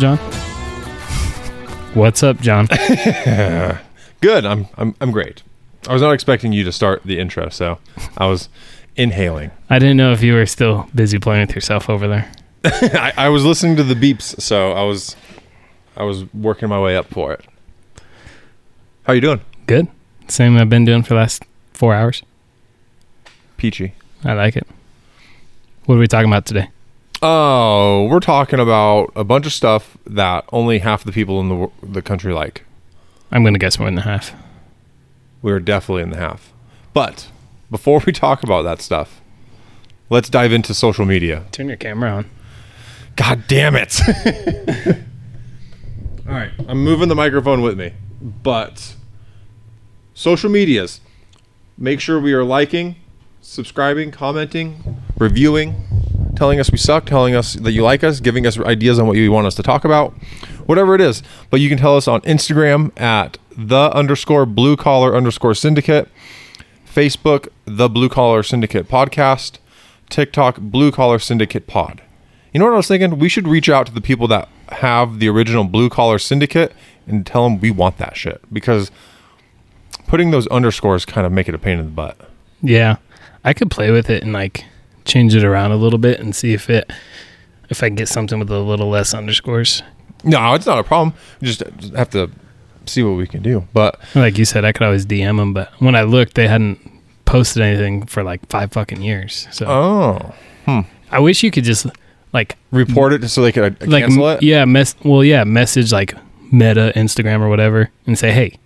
John? What's up, John? Good. I'm I'm I'm great. I was not expecting you to start the intro, so I was inhaling. I didn't know if you were still busy playing with yourself over there. I, I was listening to the beeps, so I was I was working my way up for it. How you doing? Good. Same I've been doing for the last four hours. Peachy. I like it. What are we talking about today? Oh, we're talking about a bunch of stuff that only half the people in the the country like. I'm going to guess more than half. We're definitely in the half. But before we talk about that stuff, let's dive into social media. Turn your camera on. God damn it. All right, I'm moving the microphone with me. But social medias, make sure we are liking, subscribing, commenting, reviewing, telling us we suck, telling us that you like us, giving us ideas on what you want us to talk about, whatever it is. But you can tell us on Instagram at the underscore blue collar underscore syndicate, Facebook, the blue collar syndicate podcast, TikTok, blue collar syndicate pod. You know what I was thinking? We should reach out to the people that have the original blue collar syndicate and tell them we want that shit because putting those underscores kind of make it a pain in the butt. Yeah. I could play with it and like change it around a little bit and see if it if I can get something with a little less underscores. No, it's not a problem. We just have to see what we can do. But Like you said, I could always DM them, but when I looked, they hadn't posted anything for like five fucking years. So oh, I wish you could just like report it so they could uh, like cancel it. yeah, mess well yeah, message like Meta, Instagram or whatever and say, "Hey,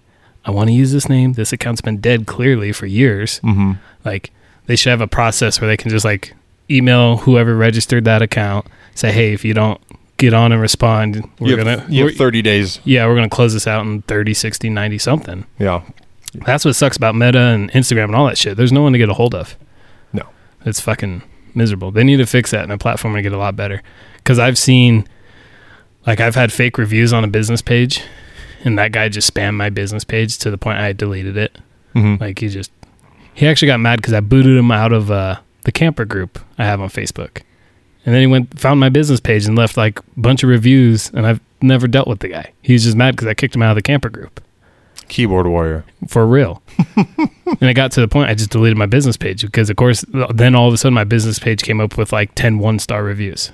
I want to use this name. This account's been dead clearly for years." Mm-hmm. Like they should have a process where they can just like email whoever registered that account, say, "Hey, if you don't get on and respond, we're You have, to you have 30 days. yeah, we're to close this out in 30, 60, 90 something." Yeah. That's what sucks about Meta and Instagram and all that shit. There's no one to get a hold of. No. It's fucking miserable. They need to fix that and the platform to get a lot better. Because I've seen, like, I've had fake reviews on a business page, and that guy just spammed my business page to the point I deleted it. Mm-hmm. Like, he just, he actually got mad because I booted him out of uh, the camper group I have on Facebook. And then he went, found my business page and left like a bunch of reviews, and I've never dealt with the guy. He was just mad because I kicked him out of the camper group Keyboard warrior. for real. and it got to the point I just deleted my business page because, of course, then all of a sudden my business page came up with like 10 one star reviews.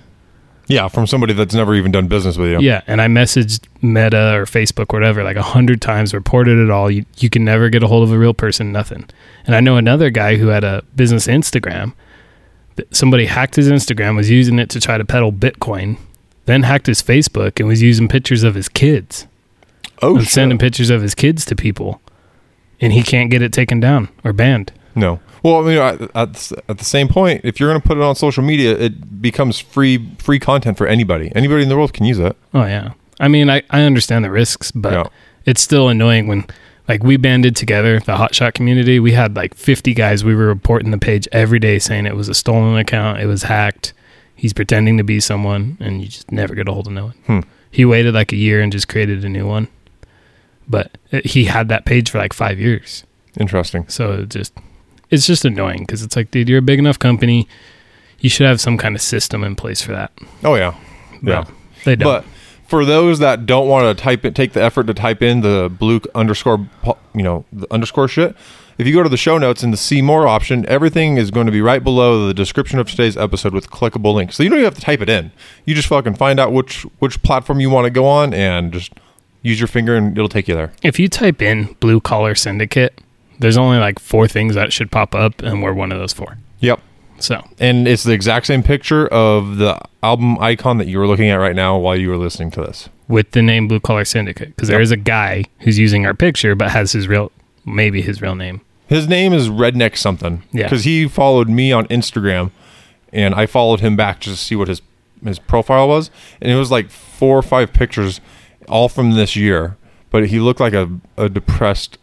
Yeah, from somebody that's never even done business with you. Yeah. And I messaged Meta or Facebook, or whatever, like a hundred times, reported it all. You, you can never get a hold of a real person, nothing. And I know another guy who had a business Instagram. Somebody hacked his Instagram, was using it to try to peddle Bitcoin, then hacked his Facebook and was using pictures of his kids. Oh, sending pictures of his kids to people. And he can't get it taken down or banned. No. Well, I mean, at, at, the- at the same point, if you're going to put it on social media, it becomes free free content for anybody. Anybody in the world can use it. Oh yeah. I mean, I, I understand the risks, but Yeah. it's still annoying when like we banded together the hotshot community. We had like 50 guys. We were reporting the page every day saying it was a stolen account. It was hacked. He's pretending to be someone, and you just never get a hold of no one. Hmm. He waited like a year and just created a new one, but it, he had that page for like five years. Interesting. So it just it's just annoying because it's like, dude, you're a big enough company. You should have some kind of system in place for that. Oh yeah, yeah. But they don't. But for those that don't want to type it, take the effort to type in the blue underscore, you know, the underscore shit. If you go to the show notes and the see more option, everything is going to be right below the description of today's episode with clickable links. So you don't even have to type it in. You just fucking find out which which platform you want to go on and just use your finger and it'll take you there. If you type in blue collar syndicate, there's only like four things that should pop up, and we're one of those four. Yep. So And it's the exact same picture of the album icon that you were looking at right now while you were listening to this. with the name blue collar syndicate, because there Yep. is a guy who's using our picture but has his real, maybe his real name. His name is Redneck something. Yeah. Because he followed me on Instagram, and I followed him back just to see what his his profile was, and it was like four or five pictures, all from this year. But he looked like a, a depressed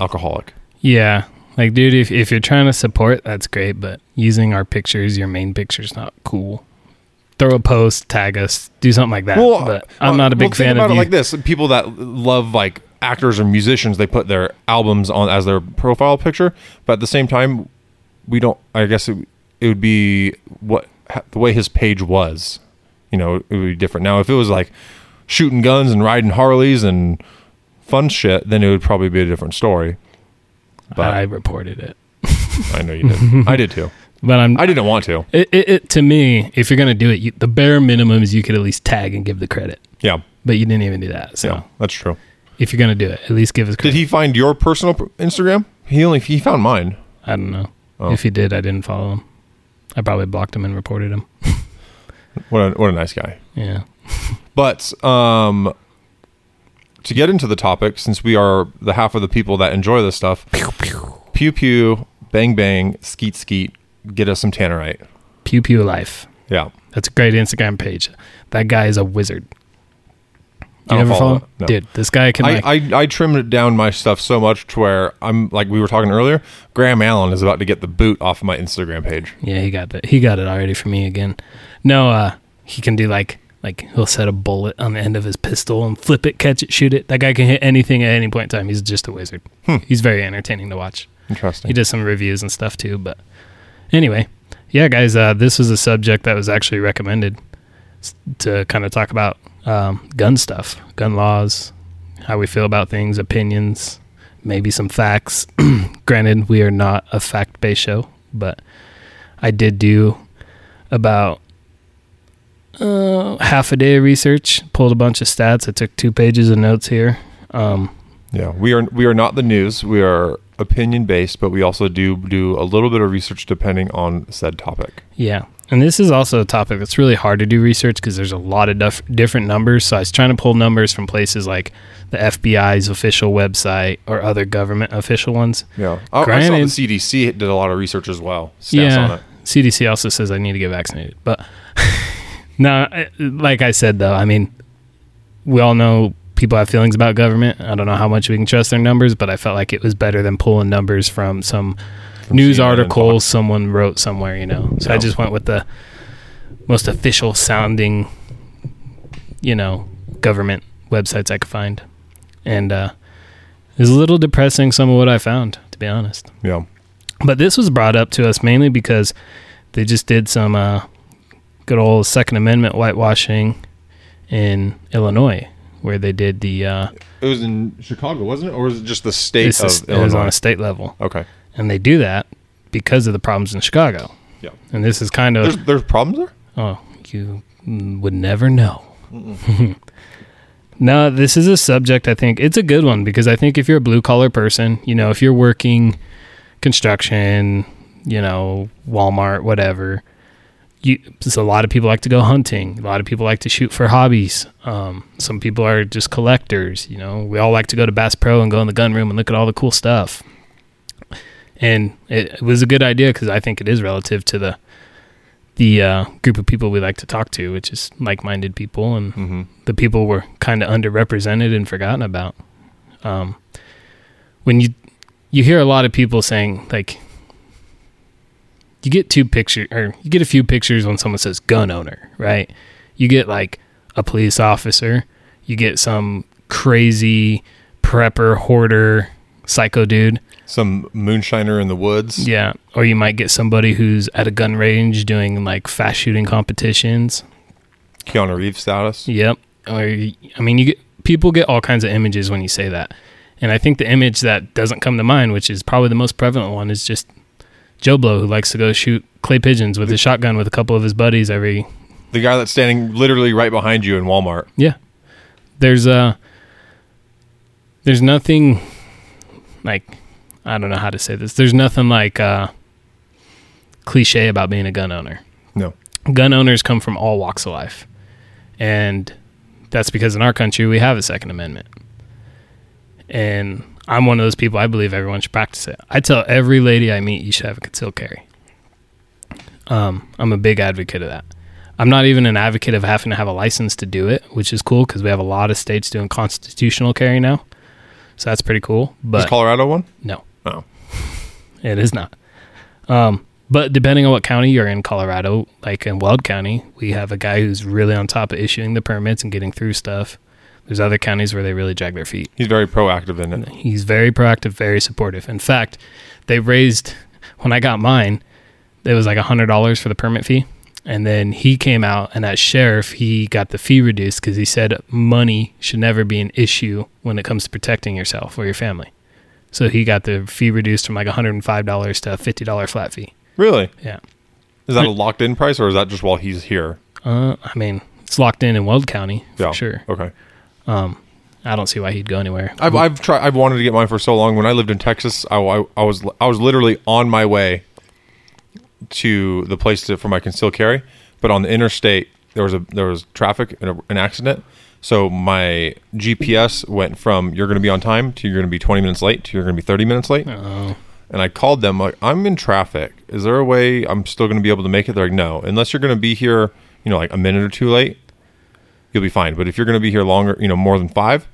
alcoholic. Yeah, like dude, if if you're trying to support, that's great, but using our pictures, your main picture's not cool. Throw a post, tag us, do something like that. but I'm uh, not a big well, think fan about of it you. like this: people that love like actors or musicians, they put their albums on as their profile picture. But at the same time, we don't. I guess it, it would be what the way his page was. You know, it would be different. Now, if it was like shooting guns and riding Harleys and fun shit, then it would probably be a different story. But I reported it, I know you did. I did too. but I'm. I didn't want to. it, it, it, to me, if you're gonna do it, you, the bare minimum is you could at least tag and give the credit. Yeah, But you didn't even do that. So yeah, that's true. if you're gonna do it, at least give us Did credit. he find your personal pr- Instagram? He only he found mine. I don't know. Oh. If he did, I didn't follow him. I probably blocked him and reported him. What a what a nice guy. Yeah. But um, to get into the topic, since we are the half of the people that enjoy this stuff, pew pew, pew, pew bang bang, skeet skeet, get us some tannerite. Pew Pew Life. Yeah, That's a great Instagram page. That guy is a wizard. You don't ever follow follow? no. Dude, this guy can I, like I I trimmed down my stuff so much to where I'm like we were talking earlier. Graham Allen is about to get the boot off of my Instagram page. Yeah, he got it. He got it already for me again. No, uh he can do like like he'll set a bullet on the end of his pistol and flip it, catch it, shoot it. That guy can hit anything at any point in time. He's just a wizard. Hmm. He's very entertaining to watch. Interesting. He does some reviews and stuff too, but anyway, yeah, guys, uh, this was a subject that was actually recommended to kind of talk about um, gun stuff, gun laws, how we feel about things, opinions, maybe some facts. Granted, we are not a fact-based show, but I did do about uh, half a day of research, pulled a bunch of stats. I took two pages of notes here. Um, Yeah, we are we are not the news. We are opinion based, but we also do do a little bit of research depending on said topic. Yeah. And this is also a topic that's really hard to do research because there's a lot of dif- different numbers. So I was trying to pull numbers from places like the FBI's official website or other government official ones. Yeah, I, I saw the CDC did a lot of research as well. Stats yeah. on it. CDC also says I need to get vaccinated. But no, like I said, though, I mean, we all know people have feelings about government. I don't know how much we can trust their numbers, but I felt like it was better than pulling numbers from some From news article someone wrote somewhere, you know. So I just went with the most official sounding, you know, government websites I could find. And uh it was a little depressing some of what I found, to be honest. Yeah, But this was brought up to us mainly because they just did some uh good old Second Amendment whitewashing in Illinois where they did the uh it was in Chicago, wasn't it, or was it just the state of is- it was on a state level. okay, And they do that because of the problems in Chicago. Yeah. And this is kind of there's there's problems there. Oh, you would never know. no, this is a subject I think it's a good one because I think if you're a blue collar person, you know, if you're working construction, you know, Walmart, whatever, you a lot of people like to go hunting. A lot of people like to shoot for hobbies. Um, some people are just collectors, you know. We all like to go to Bass Pro and go in the gun room and look at all the cool stuff. And it, it was a good idea because I think it is relative to the the uh, group of people we like to talk to, which is like-minded people, and Mm-hmm. the people were kind of underrepresented and forgotten about. Um, when you you hear a lot of people saying like, you get two picture or you get a few pictures when someone says gun owner, right? You get like a police officer, you get some crazy prepper hoarder psycho dude, Some moonshiner in the woods. yeah, or you might get somebody who's at a gun range doing like fast shooting competitions. Keanu Reeves status. Yep. Or I mean, you get people get all kinds of images when you say that, and I think the image that doesn't come to mind, which is probably the most prevalent one, is just Joe Blow who likes to go shoot clay pigeons with his shotgun with a couple of his buddies every. The guy that's standing literally right behind you in Walmart. Yeah. There's uh There's nothing like I don't know how to say this. There's nothing like uh cliche about being a gun owner. No. gun owners come from all walks of life. And that's because in our country we have a Second Amendment. And I'm one of those people I believe everyone should practice it. I tell every lady I meet you should have a concealed carry. Um, I'm a big advocate of that. I'm not even an advocate of having to have a license to do it, which is cool because we have a lot of states doing constitutional carry now. So that's pretty cool. Is But Colorado one? no. Oh. It is not. Um, but depending on what county you're in, Colorado, like in Weld County, we have a guy who's really on top of issuing the permits and getting through stuff. There's other counties where they really drag their feet. He's very proactive in it. He's very proactive, very supportive. In fact, they raised when I got mine, it was like hundred dollars for the permit fee, And then he came out, and as sheriff, he got the fee reduced because he said money should never be an issue when it comes to protecting yourself or your family. So he got the fee reduced from like $105 to a $50 flat fee. Really? Yeah. Is that a locked in price or is that just while he's here? Uh, I mean, it's locked in in Weld County for Yeah. sure. Okay. Um, I don't see why he'd go anywhere. I've, I've tried. I've wanted to get mine for so long. When I lived in Texas, I, I, I was I was literally on my way to the place to, for my concealed carry, but on the interstate there was a there was traffic and a, an accident. So my GPS went from you're going to be on time to you're going to be 20 minutes late to you're going to be 30 minutes late. Oh, And I called them like I'm in traffic. Is there a way I'm still going to be able to make it? They're like, no, unless you're going to be here, you know, like a minute or two late, you'll be fine. But if you're going to be here longer, you know, more than five,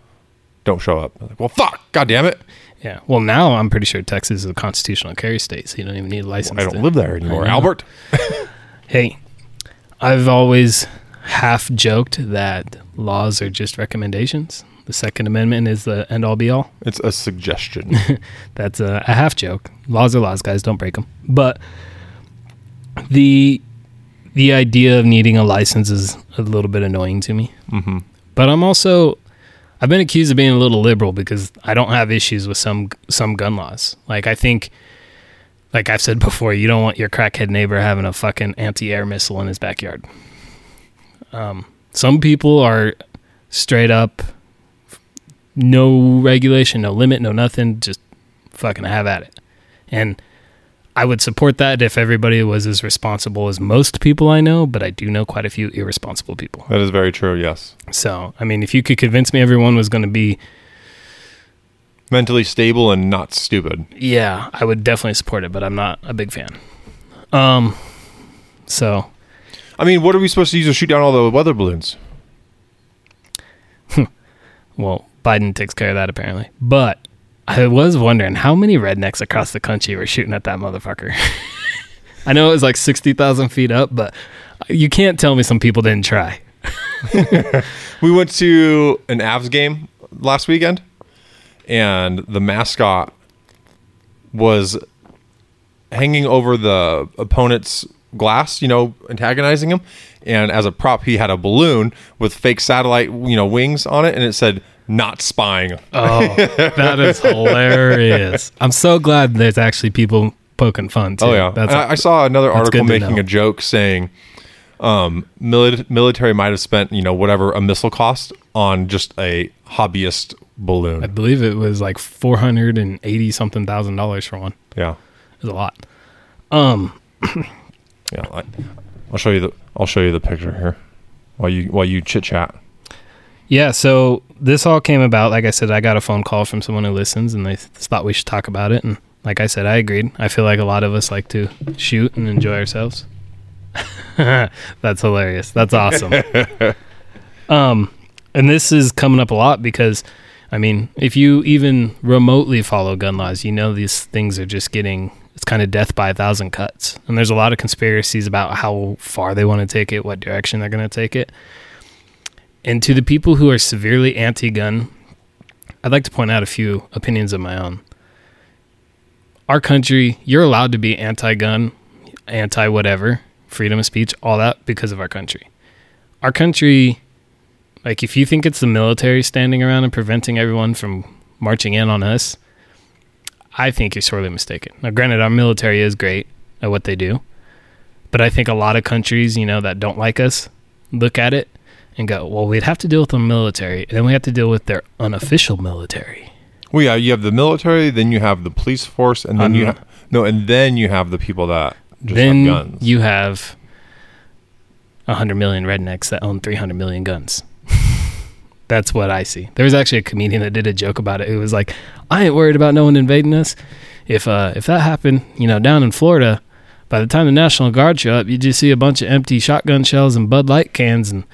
don't show up. I'm like, well, fuck, god damn it, yeah. Well, now I'm pretty sure Texas is a constitutional carry state, so you don't even need a license. I don't to- live there anymore, know. Albert. Hey, I've always half joked that laws are just recommendations. The Second Amendment is the end all be all. It's a suggestion. That's a, a half joke. Laws are laws, guys. Don't break them. But the the idea of needing a license is a little bit annoying to me. mm-hmm. But I'm also I've been accused of being a little liberal because I don't have issues with some some gun laws. Like I think like I've said before, you don't want your crackhead neighbor having a fucking anti-air missile in his backyard. Um, some people are straight up no regulation, no limit, no nothing, just fucking have at it. And I would support that if everybody was as responsible as most people I know, but I do know quite a few irresponsible people. That is very true. Yes, So, I mean, if you could convince me everyone was going to be, mentally stable and not stupid. yeah, I would definitely support it, but I'm not a big fan. Um, so I mean, what are we supposed to use to shoot down all the weather balloons? well, Biden takes care of that apparently. But I was wondering how many rednecks across the country were shooting at that motherfucker. I know it was like sixty thousand feet up, but you can't tell me some people didn't try. We went to an Avs game last weekend, and the mascot was hanging over the opponent's glass, you know, antagonizing him. And as a prop, he had a balloon with fake satellite, you know, wings on it, and it said "not spying." Oh, that is hilarious! I'm so glad there's actually people poking fun too. Oh yeah, that's I, I saw another article making know. a joke saying um, mili- military might have spent you know whatever a missile cost on just a hobbyist balloon. I believe it was like four hundred and eighty something thousand dollars for one. Yeah, It was a lot. Um, yeah. I, I'll show you the I'll show you the picture here while you while you chit chat. Yeah. So this all came about. Like I said, I got a phone call from someone who listens, and they thought we should talk about it. And like I said, I agreed. I feel like a lot of us like to shoot and enjoy ourselves. That's hilarious. That's awesome. um, and this is coming up a lot because, I mean, if you even remotely follow gun laws, you know these things are just getting it's kind of death by a thousand cuts. And there's a lot of conspiracies about how far they want to take it, what direction they're going to take it. And to the people who are severely anti-gun, I'd like to point out a few opinions of my own. Our country, you're allowed to be anti-gun, anti-whatever, freedom of speech, all that because of our country. Our country like if you think it's the military standing around and preventing everyone from marching in on us, I think you're sorely mistaken. Now, granted, our military is great at what they do, but I think a lot of countries, you know, that don't like us, look at it and go, "Well, we'd have to deal with the military, and then we have to deal with their unofficial military." Well, yeah, you have the military, then you have the police force, and then you Um, have no, and then you have the people that just then have guns. you have a hundred million rednecks that own three hundred million guns. That's what I see. There was actually a comedian that did a joke about it. It was like, "I ain't worried about no one invading us. If uh, if that happened, you know, down in Florida, by the time the National Guard show up, you just see a bunch of empty shotgun shells and Bud Light cans, and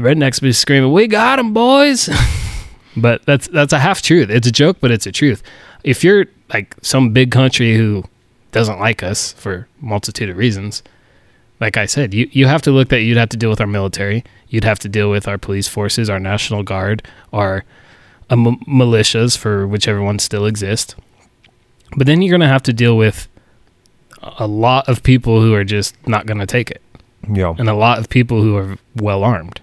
rednecks be screaming, "We got 'em, boys!" but that's that's a half truth. It's a joke, but it's a truth. If you're like some big country who doesn't like us for multitude of reasons, like I said, you, you have to look that you'd have to deal with our military, you'd have to deal with our police forces, our national guard, our um, militias for whichever ones still exist. But then you're going to have to deal with a lot of people who are just not going to take it. Yeah. and a lot of people who are well armed.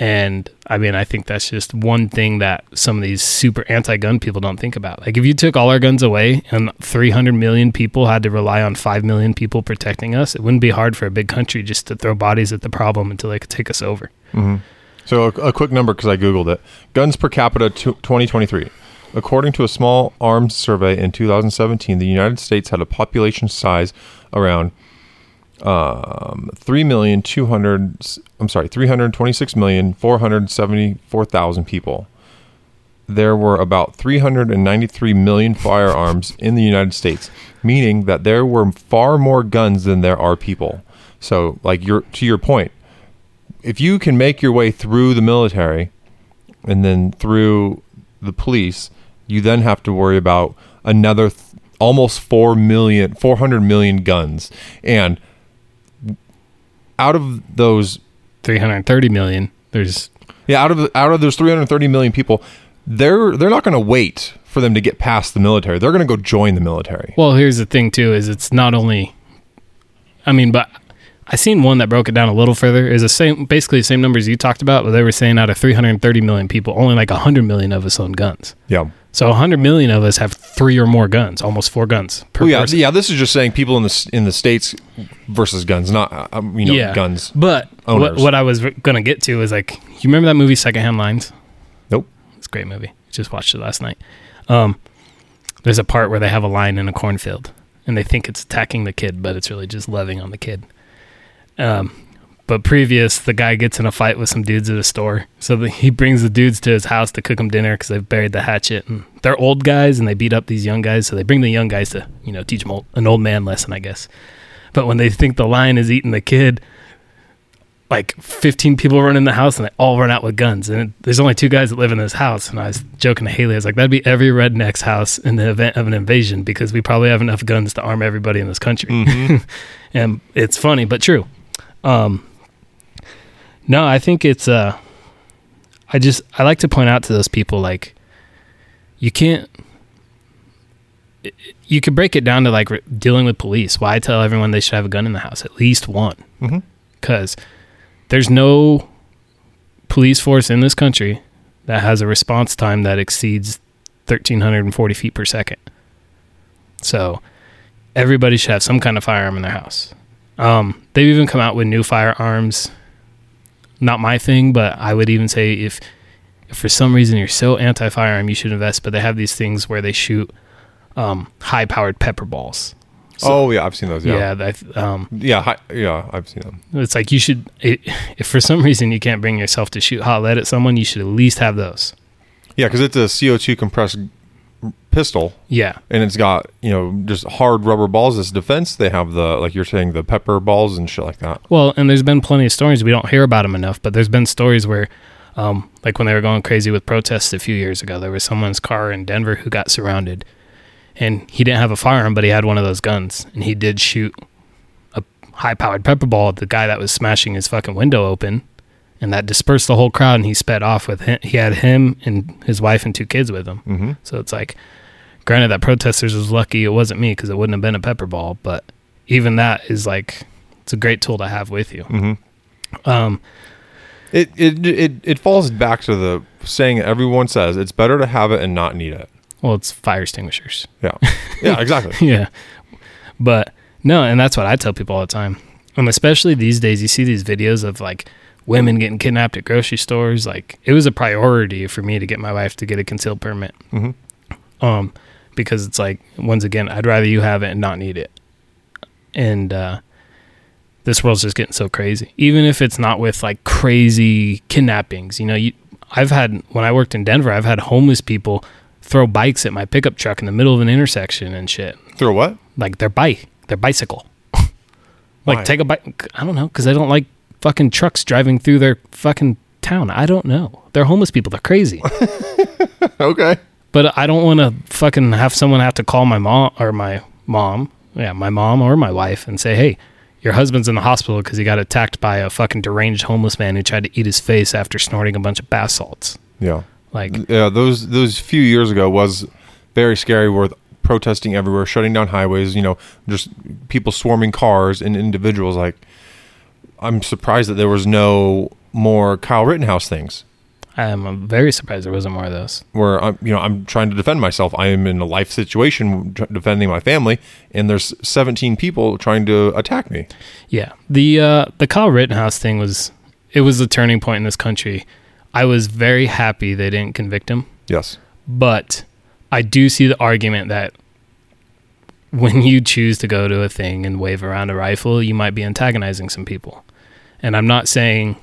And I mean, I think that's just one thing that some of these super anti gun people don't think about. Like, if you took all our guns away and 300 million people had to rely on 5 million people protecting us, it wouldn't be hard for a big country just to throw bodies at the problem until they could take us over. Mm-hmm. So a, a quick number because I googled it: guns per capita to 2023. According to a small arms survey in 2017, the United States had a population size around um, three million two hundred. I'm sorry, three hundred twenty-six million four hundred seventy-four thousand people. There were about 393 million firearms in the United States, meaning that there were far more guns than there are people. So, like your to your point, if you can make your way through the military and then through the police, you then have to worry about another th- almost 4 million 400 million guns. And out of those 330 million, there's yeah, out of out of those 330 million people, they're they're not going to wait for them to get past the military. They're going to go join the military. Well, here's the thing too: is it's not only. I mean, but I seen one that broke it down a little further. Is the same, basically the same numbers you talked about, but they were saying out of 330 million people, only like 100 million of us own guns. Yeah. So 100 million of us have three or more guns, almost four guns per Well, yeah, person. yeah. This is just saying people in the in the states versus guns, not uh, um, you know guns. But what, what I was going to get to is like, you remember that movie Secondhand Lions? Nope. It's a great movie. Just watched it last night. Um, there's a part where they have a lion in a cornfield, and they think it's attacking the kid, but it's really just loving on the kid. Um, but previous, the guy gets in a fight with some dudes at a store, so the, he brings the dudes to his house to cook them dinner because they've buried the hatchet, and they're old guys, and they beat up these young guys, so they bring the young guys to you know teach them old, an old man lesson, I guess. But when they think the lion is eating the kid, like 15 people run in the house and they all run out with guns. And it, there's only two guys that live in this house. And I was joking to Haley, I was like, that'd be every redneck's house in the event of an invasion because we probably have enough guns to arm everybody in this country. and it's funny, but true. Um, no, I think it's, uh, I just, I like to point out to those people, like, you can't, you could break it down to like re- dealing with police. Why tell everyone they should have a gun in the house? At least one because there's no police force in this country that has a response time that exceeds 1340 feet per second. So everybody should have some kind of firearm in their house. Um, they've even come out with new firearms. Not my thing, but I would even say if, if for some reason you're so anti-firearm, you should invest. But they have these things where they shoot um, high-powered pepper balls. oh yeah, I've seen those. Yeah, Yeah. um, Yeah. hi, yeah. I've seen them. it's like you should. It, if for some reason you can't bring yourself to shoot hot lead at someone, you should at least have those. Yeah, because it's a CO2 compressed pistol, Yeah, and it's got you know just hard rubber balls as defense. They have the like you're saying the pepper balls and shit like that. Well, and there's been plenty of stories we don't hear about them enough, but there's been stories where, um, like when they were going crazy with protests a few years ago, there was someone's car in Denver who got surrounded, and he didn't have a firearm, but he had one of those guns, and he did shoot a high-powered pepper ball at the guy that was smashing his fucking window open, and that dispersed the whole crowd, and he sped off with him. He had him and his wife and two kids with him. Mm-hmm. So it's like, granted, that protesters was lucky it wasn't me because it wouldn't have been a pepper ball, but even that is like, it's a great tool to have with you. Mm-hmm. Um, It, it it it falls back to the saying that everyone says it's better to have it and not need it. well, it's fire extinguishers. Yeah. Yeah. Exactly. yeah. But no, and that's what I tell people all the time. And especially these days, you see these videos of like women getting kidnapped at grocery stores. Like it was a priority for me to get my wife to get a concealed permit. Mhm. Um, because it's like, once again, I'd rather you have it and not need it. And, uh, this world's just getting so crazy. Even if it's not with like crazy kidnappings, you know, you, I've had, when I worked in Denver, I've had homeless people throw bikes at my pickup truck in the middle of an intersection and shit Throw what? like their bike, their bicycle. Why? like take a bike. I don't know because I don't like fucking trucks driving through their fucking town. I don't know. They're homeless people. They're crazy. Okay. but I don't want to fucking have someone have to call my mom or my mom, yeah, my mom or my wife, and say, hey. Your husband's in the hospital because he got attacked by a fucking deranged homeless man who tried to eat his face after snorting a bunch of bath salts. Yeah. Like, Yeah. Those those few years ago was very scary. With protesting everywhere, shutting down highways. You know, just people swarming cars and individuals like. I'm surprised that there was no more Kyle Rittenhouse things I'm very surprised there wasn't more of those. where I'm, you know, I'm trying to defend myself. I am in a life situation defending my family, and there's 17 people trying to attack me. Yeah. The uh the Kyle Rittenhouse thing was it was a turning point in this country. I was very happy they didn't convict him, Yes. but I do see the argument that when you choose to go to a thing and wave around a rifle, you might be antagonizing some people. And I'm not saying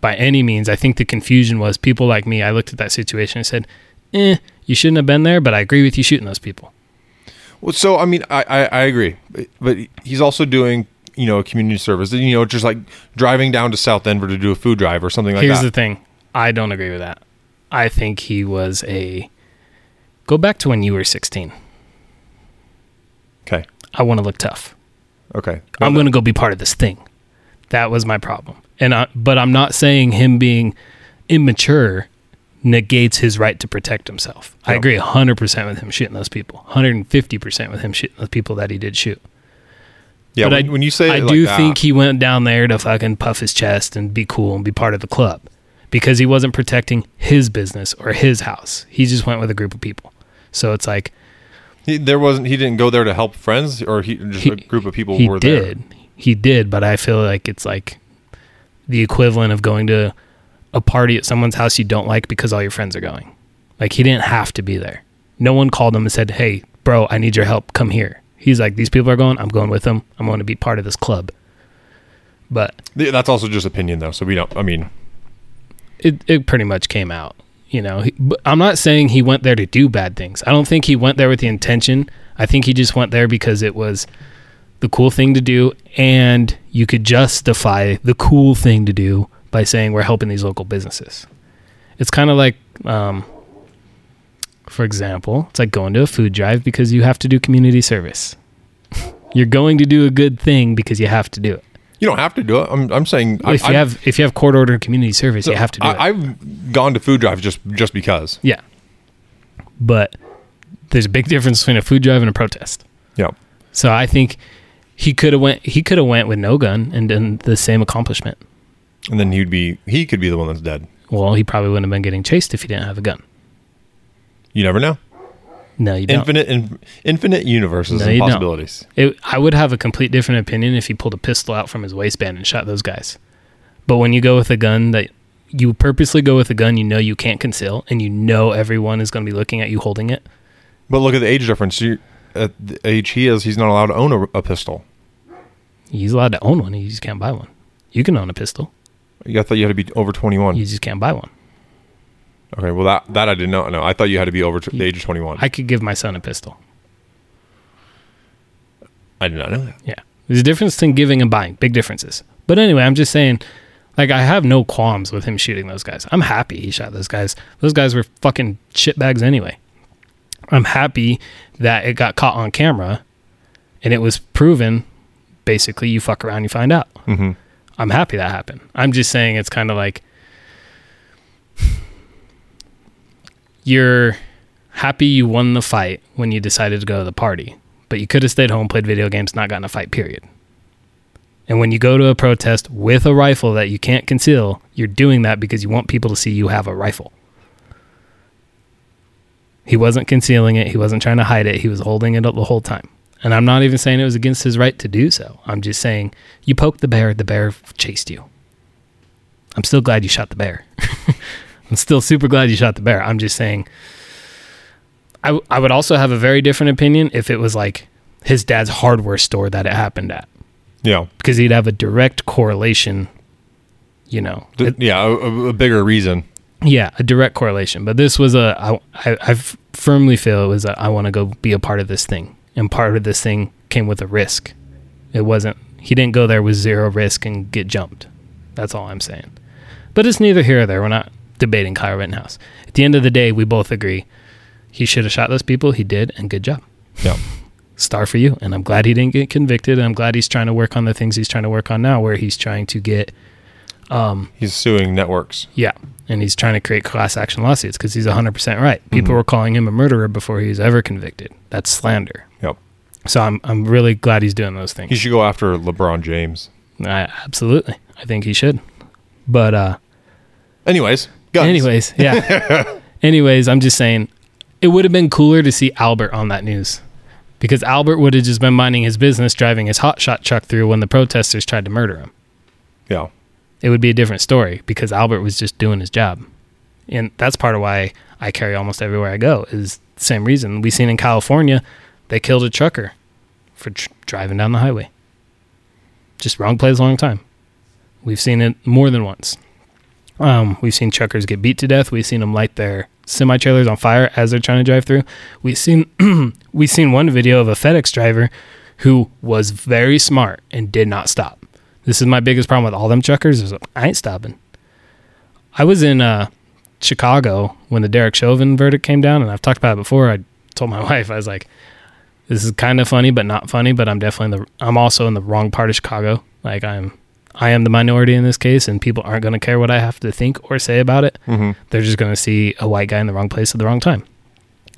by any means, I think the confusion was people like me. I looked at that situation and said, eh, you shouldn't have been there, but I agree with you shooting those people. Well, so I mean, I, I, I agree, but he's also doing you know a community service. You know, just like driving down to South Denver to do a food drive or something like Here's that. the thing I don't agree with that. I think he was a. Go back to when you were 16. okay, I want to look tough. okay. I'm going to go be part of this thing. That was my problem. And I, but I'm not saying him being immature negates his right to protect himself. I agree 100% with him shooting those people. 150% with him shooting those people that he did shoot. yeah. but When, I, when you say I do like think he went down there to fucking puff his chest and be cool and be part of the club because he wasn't protecting his business or his house. He just went with a group of people. So it's like he, there wasn't. He didn't go there to help friends, or he just He- a group of people he were did. there. He did, but I feel like it's like the equivalent of going to a party at someone's house you don't like because all your friends are going. Like he didn't have to be there. No one called him and said, "Hey, bro, I need your help. Come here." He's like, "These people are going. I'm going with them. I'm going to be part of this club." But That's also just opinion, though. So we don't. I mean, it it pretty much came out. You know, he, I'm not saying he went there to do bad things. I don't think he went there with the intention. I think he just went there because it was the cool thing to do, and you could justify the cool thing to do by saying we're helping these local businesses. It's kind of like, um, for example, it's like going to a food drive because you have to do community service. You're going to do a good thing because you have to do it. you don't have to do it. I'm. I'm saying if I, you I- have if you have court order community service, you have to do it. I, I've gone to food drives just just because. Yeah. But there's a big difference between a food drive and a protest. Yeah. So I think he could have went he could have went with no gun and done the same accomplishment. And then he'd be. He could be the one that's dead. Well, he probably wouldn't have been getting chased if he didn't have a gun. You never know. No, you don't. Infinite, in, infinite universes No, and possibilities. It, I would have a complete different opinion if he pulled a pistol out from his waistband and shot those guys. But when you go with a gun that you purposely go with a gun you know you can't conceal and you know everyone is going to be looking at you holding it, But look at the age difference. You, at the age he is, he's not allowed to own a, a pistol. He's allowed to own one. He just can't buy one. You can own a pistol. You I thought you had to be over 21. You just can't buy one. Okay, well that that I did not know. I thought you had to be over t- the age of 21. I could give my son a pistol. I did not know that. Yeah. There's a difference between giving and buying. Big differences. But anyway, I'm just saying, like, I have no qualms with him shooting those guys. I'm happy he shot those guys. Those guys were fucking shitbags anyway. I'm happy that it got caught on camera and it was proven basically you fuck around, you find out. Mhm. I'm happy that happened. I'm just saying it's kind of like you're happy you won the fight when you decided to go to the party, but you could have stayed home, played video games, not gotten a fight, period. And when you go to a protest with a rifle that you can't conceal, you're doing that because you want people to see you have a rifle. He wasn't concealing it, he wasn't trying to hide it, he was holding it up the whole time. And I'm not even saying it was against his right to do so. I'm just saying you poked the bear, the bear chased you. I'm still glad you shot the bear. I'm still super glad you shot the bear. I'm just saying I, w- I would also have a very different opinion if it was like his dad's hardware store that it happened at Yeah. because he'd have a direct correlation, you know. It- yeah, a, a- bigger reason. yeah, a direct correlation. But this was a, I, I, I firmly feel it was a, I want to go be a part of this thing. And part of this thing came with a risk. It wasn't, he didn't go there with zero risk and get jumped. That's all I'm saying. But it's neither here or there. We're not debating Kyle Rittenhouse. At the end of the day, we both agree he should have shot those people. He did, and good job. Yeah. Star for you. And I'm glad he didn't get convicted. And I'm glad he's trying to work on the things he's trying to work on now, where he's trying to get um, He's suing networks. yeah, and he's trying to create class action lawsuits because he's 100% right. People Mhm. were calling him a murderer before he was ever convicted. That's slander. Yep. So I'm I'm really glad he's doing those things. He should go after LeBron James. I, absolutely. I think he should. But uh Anyways, guns. anyways, yeah. anyways, I'm just saying it would have been cooler to see Albert on that news. Because Albert would have just been minding his business driving his hotshot truck through when the protesters tried to murder him. Yeah. It would be a different story because Albert was just doing his job. And that's part of why I carry almost everywhere I go is the same reason. We've seen in California, they killed a trucker for tr- driving down the highway. Just wrong place, wrong time. We've seen it more than once. Um, we've seen truckers get beat to death. We've seen them light their semi trailers on fire as they're trying to drive through. We've seen we've seen one video of a FedEx driver who was very smart and did not stop. This is my biggest problem with all them truckers is I ain't stopping. I was in uh, Chicago when the Derek Chauvin verdict came down, and I've talked about it before. I told my wife I was like, "This is kind of funny, but not funny." But I'm definitely in the I'm also in the wrong part of Chicago. Like I'm I am the minority in this case, and people aren't going to care what I have to think or say about it. Mm-hmm. They're just going to see a white guy in the wrong place at the wrong time.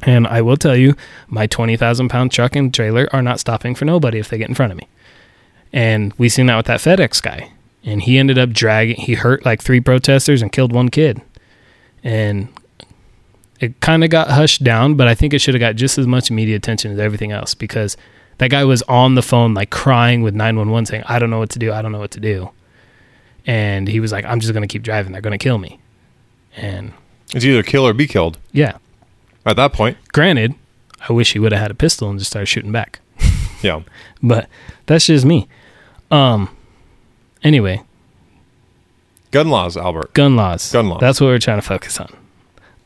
And I will tell you, my 20,000 pound truck and trailer are not stopping for nobody if they get in front of me. And we seen that with that FedEx guy. And he ended up dragging, he hurt like three protesters and killed one kid. And it kind of got hushed down, but I think it should have got just as much media attention as everything else because that guy was on the phone, like crying with 911 saying, I don't know what to do. I don't know what to do. And he was like, I'm just going to keep driving. They're going to kill me. And It's either kill or be killed. yeah, At that point, granted, I wish he would have had a pistol and just started shooting back. yeah. But that's just me. Um. Anyway, Gun laws, Albert. gun laws. Gun laws. That's what we're trying to focus on,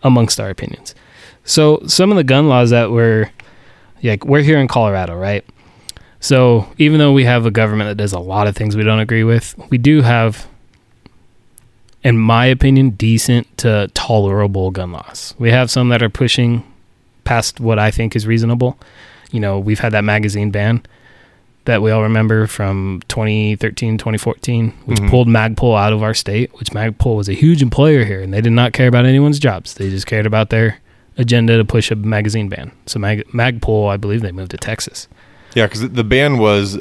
amongst our opinions. So some of the gun laws that we're like we're here in Colorado, right? So even though we have a government that does a lot of things we don't agree with, we do have, in my opinion, decent to tolerable gun laws. We have some that are pushing past what I think is reasonable. You know, we've had that magazine ban that we all remember from 2013, 2014, which Mhm. pulled Magpul out of our state, which Magpul was a huge employer here, and they did not care about anyone's jobs. They just cared about their agenda to push a magazine ban. So Mag- Magpul, I believe they moved to Texas. Yeah, because the ban was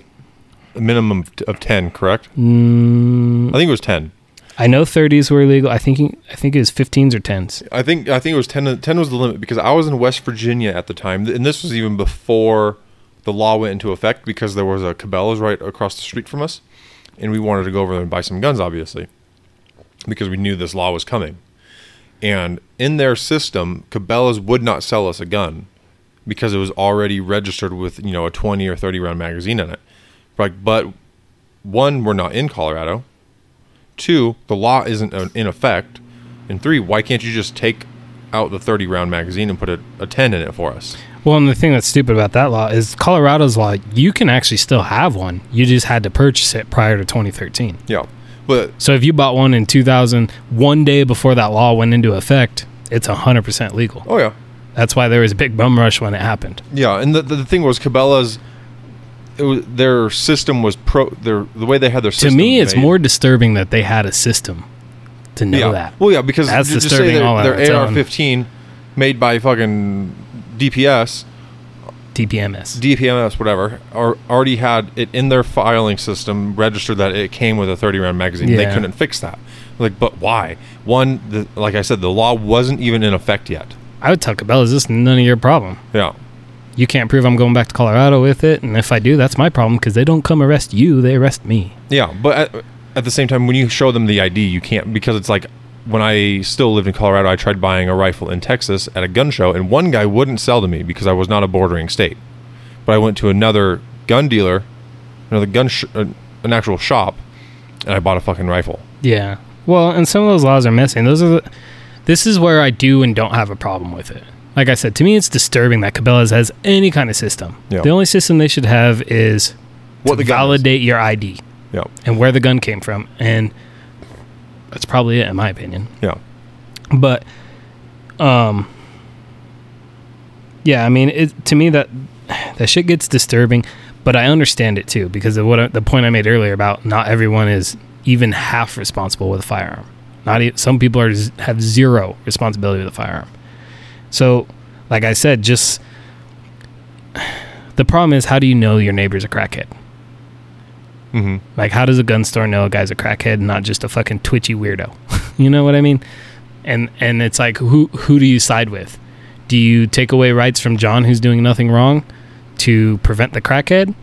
a minimum of 10, correct? Mm, I think it was 10. I know 30s were illegal. I think I think it was 15s or 10s. I think I think it was 10 10 was the limit because I was in West Virginia at the time and this was even before the law went into effect because there was a Cabela's right across the street from us and we wanted to go over there and buy some guns obviously because we knew this law was coming. And in their system, Cabela's would not sell us a gun because it was already registered with, you know, a 20 or 30 round magazine in it. Like but one, we're not in Colorado. Two, the law isn't in effect. And three, why can't you just take out the 30 round magazine and put a, a 10 in it for us? Well, and the thing that's stupid about that law is Colorado's law, you can actually still have one. You just had to purchase it prior to 2013. Yeah. But So if you bought one in 2000, one day before that law went into effect, it's 100% legal. oh yeah. That's why there was a big bum rush when it happened. Yeah, and the, the, the thing was Cabela's it was their system was pro their the way they had their system. To me, it's made- more disturbing that they had a system to know yeah. that. Well, yeah, because That's just disturbing say all their, its their own. AR-15 made by fucking DPS, DPMS. DPMS, whatever, or already had it in their filing system registered that it came with a 30 round magazine. They couldn't fix that. Like, but why? One, the, like I said, the law wasn't even in effect yet. I would tell Cabela's, this is none of your problem. Yeah. You can't prove I'm going back to Colorado with it, and if I do, that's my problem because they don't come arrest you; they arrest me. Yeah, but at, at the same time, when you show them the ID, you can't because it's like when I still lived in Colorado, I tried buying a rifle in Texas at a gun show, and one guy wouldn't sell to me because I was not a bordering state. But I went to another gun dealer, another gun, sh- uh, an actual shop, and I bought a fucking rifle. Yeah. Well, and some of those laws are missing. Those are the. This is where I do and don't have a problem with it. Like I said, to me, it's disturbing that Cabela's has any kind of system. Yeah. The only system they should have is What to the gun is. validate your ID Yeah, and where the gun came from, and that's probably it, in my opinion. yeah, But, um, yeah, I mean, it to me that that shit gets disturbing, but I understand it too because of what I, the point I made earlier about not everyone is even half responsible with a firearm. Not e- some people are have zero responsibility with a firearm. So, like I said, just the problem is how do you know your neighbor's a crackhead? Mm-hmm. Like, how does a gun store know a guy's a crackhead and not just a fucking twitchy weirdo? you know what I mean? And and it's like, who who do you side with? Do you take away rights from John, who's doing nothing wrong, to prevent the crackhead,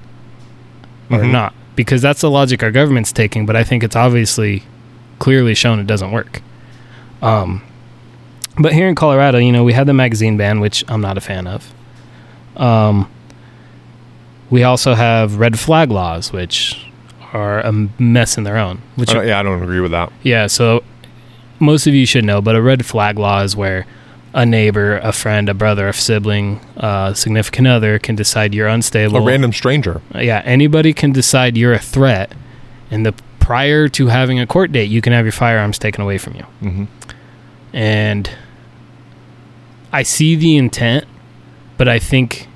or Mhm. not? Because that's the logic our government's taking. But I think it's obviously clearly shown it doesn't work. Um, but here in Colorado, you know, we had the magazine ban, which I'm not a fan of. Um, we also have red flag laws, which are a mess in their own. Which I yeah, I don't agree with that. yeah, so most of you should know, but a red flag law is where a neighbor, a friend, a brother, a sibling, a significant other can decide you're unstable. A random stranger. yeah, anybody can decide you're a threat, and the prior to having a court date, you can have your firearms taken away from you. Mm-hmm. And I see the intent, but I think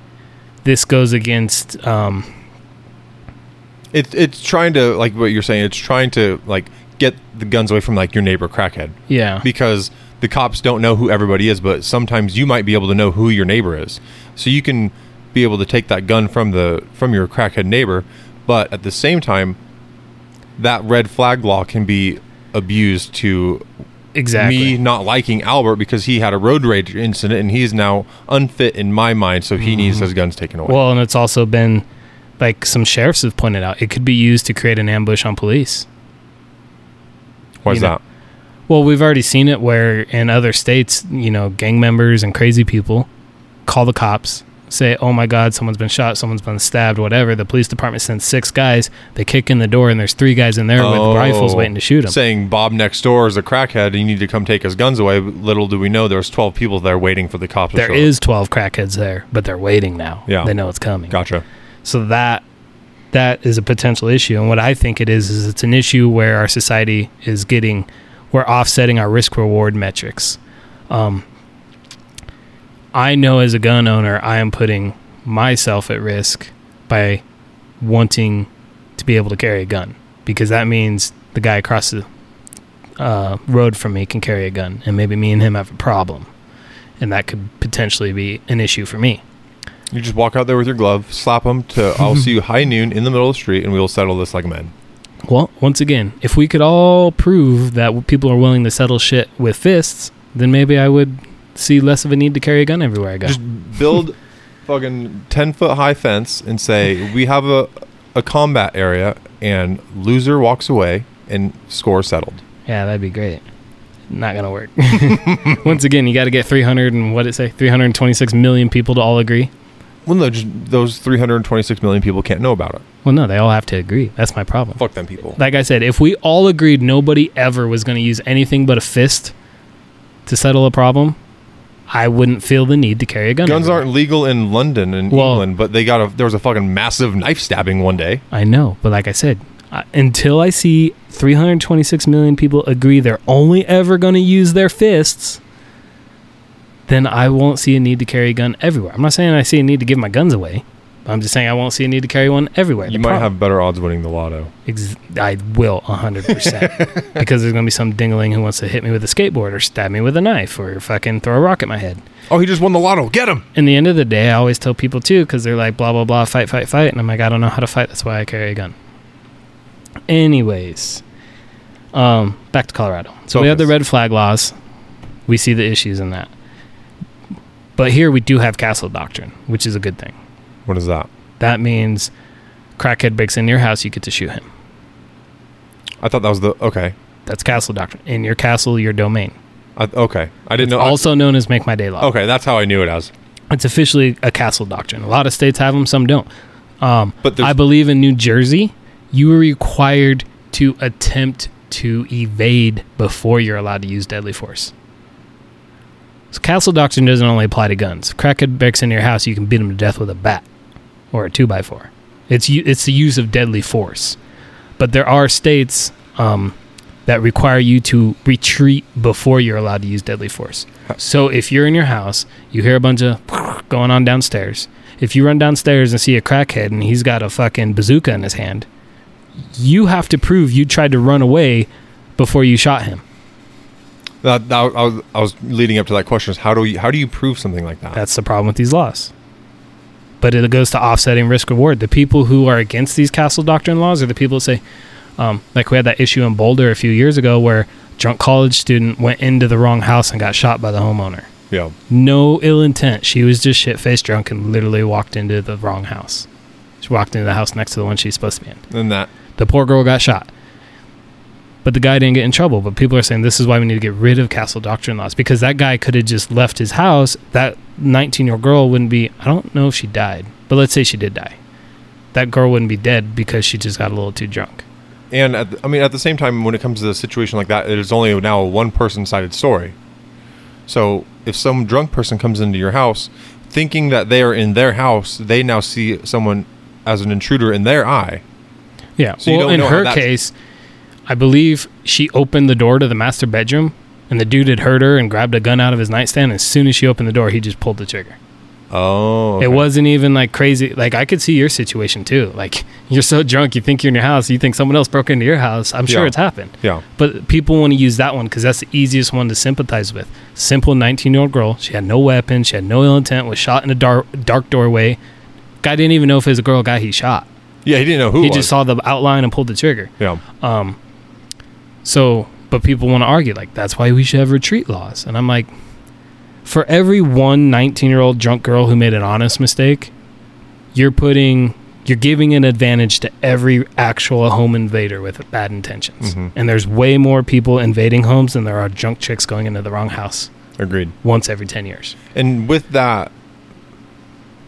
this goes against. Um, It's it's trying to like what you're saying. It's trying to like get the guns away from like your neighbor crackhead yeah, because the cops don't know who everybody is, but sometimes you might be able to know who your neighbor is. So you can be able to take that gun from the from your crackhead neighbor, but at the same time, that red flag law can be abused to exactly. me not liking Albert because he had a road rage incident and he's now unfit in my mind, so he needs his guns taken away. Mm-hmm. Well, and it's also been like some sheriffs have pointed out it could be used to create an ambush on police. Why is you know, that? Well, we've already seen it where in other states, you know, gang members and crazy people call the cops, say, "Oh my God, someone's been shot, someone's been stabbed, whatever." The police department sends six guys. They kick in the door, and there's three guys in there with Oh. rifles waiting to shoot them. Saying Bob next door is a crackhead and you need to come take his guns away. Little do we know there's 12 people there waiting for the cops to There is 12 crackheads there, but they're waiting now. Yeah. they know it's coming. Gotcha. So that that is a potential issue. And what I think it is is it's an issue where our society is getting we're offsetting our risk reward metrics. Um, I know as a gun owner, I am putting myself at risk by wanting to be able to carry a gun because that means the guy across the uh, road from me can carry a gun, and maybe me and him have a problem, and that could potentially be an issue for me. You just walk out there with your glove, slap them to I'll see you high noon in the middle of the street and we will settle this like men. Well, once again, if we could all prove that people are willing to settle shit with fists, then maybe I would see less of a need to carry a gun everywhere I go. Just build fucking 10 foot high fence and say we have a, a combat area and loser walks away and score settled. yeah, that'd be great. Not gonna work. once again, you got to get 300 and what did it say? 326 million people to all agree. Well, no, just those 326 million people can't know about it. Well, no, they all have to agree. That's my problem. Fuck them people. Like I said, if we all agreed nobody ever was going to use anything but a fist to settle a problem, I wouldn't feel the need to carry a gun. Guns everywhere. aren't legal in London and Well- England, but they got a there was a fucking massive knife stabbing one day. I know, but like I said, I, until I see 326 million people agree they're only ever going to use their fists, then I won't see a need to carry a gun everywhere. I'm not saying I see a need to give my guns away. I'm just saying I won't see a need to carry one everywhere. You The might prob- have better odds winning the lotto. Ex- I will 100% because there's going to be some dingling who wants to hit me with a skateboard or stab me with a knife or fucking throw a rock at my head. Oh, he just won the lotto. Get him. In the end of the day, I always tell people too because they're like blah blah blah fight fight fight and I'm like I don't know how to fight that's why I carry a gun. Anyways, um, back to Colorado. So we have the red flag laws. We see the issues in that, but here we do have castle doctrine, which is a good thing. What is that? That means crackhead breaks into your house, you get to shoot him. I thought that was the okay. That's castle doctrine. In your castle, your domain. I, okay, I didn't know. also known as make my day law. okay, that's how I knew it as. It's officially a castle doctrine. A lot of states have them, some don't. Um, But I believe in New Jersey, you are required to attempt to evade before you're allowed to use deadly force. So castle doctrine doesn't only apply to guns. If crackhead breaks into your house, you can beat him to death with a bat or a two by four. It's it's the use of deadly force. But there are states um, that require you to retreat before you're allowed to use deadly force. So if you're in your house, you hear a bunch of going on downstairs. If you run downstairs and see a crackhead and he's got a fucking bazooka in his hand, you have to prove you tried to run away before you shot him. That, that I was I was leading up to that question. Is how do you how do you prove something like that? That's the problem with these laws. but it goes to offsetting risk reward. The people who are against these castle doctrine laws are the people that say, um, like we had that issue in Boulder a few years ago where drunk college student went into the wrong house and got shot by the homeowner. Yeah. No ill intent. She was just shit faced drunk and literally walked into the wrong house. She walked into the house next to the one she's supposed to be in. And that The poor girl got shot. But the guy didn't get in trouble. But people are saying this is why we need to get rid of castle doctrine laws because that guy could have just left his house. That 19 year old girl wouldn't be, I don't know if she died, but let's say she did die. That girl wouldn't be dead because she just got a little too drunk. and at the, I mean at the same time when it comes to a situation like that, it is only now a one person sided story. So if some drunk person comes into your house thinking that they are in their house, they now see someone as an intruder in their eye. Yeah. So well, in her case, I believe she opened the door to the master bedroom and the dude had heard her and grabbed a gun out of his nightstand. As soon as she opened the door, he just pulled the trigger. Oh. It wasn't even like crazy. Like I could see your situation too. Like you're so drunk, you think you're in your house, you think someone else broke into your house. I'm sure Yeah. it's happened. Yeah. But people want to use that one because that's the easiest one to sympathize with. Simple 19 year old girl. She had no weapon. She had no ill intent. Was shot in a dark dark doorway. Guy didn't even know if it was a girl or guy he shot. Yeah, he didn't know who he was. just saw the outline and pulled the trigger. Yeah. Um, so, but people want to argue like that's why we should have retreat laws, and I'm like, for every one 19 year old drunk girl who made an honest mistake, you're putting, you're giving an advantage to every actual home invader with bad intentions, Mhm. and there's way more people invading homes than there are drunk chicks going into the wrong house Agreed. once every 10 years. And with that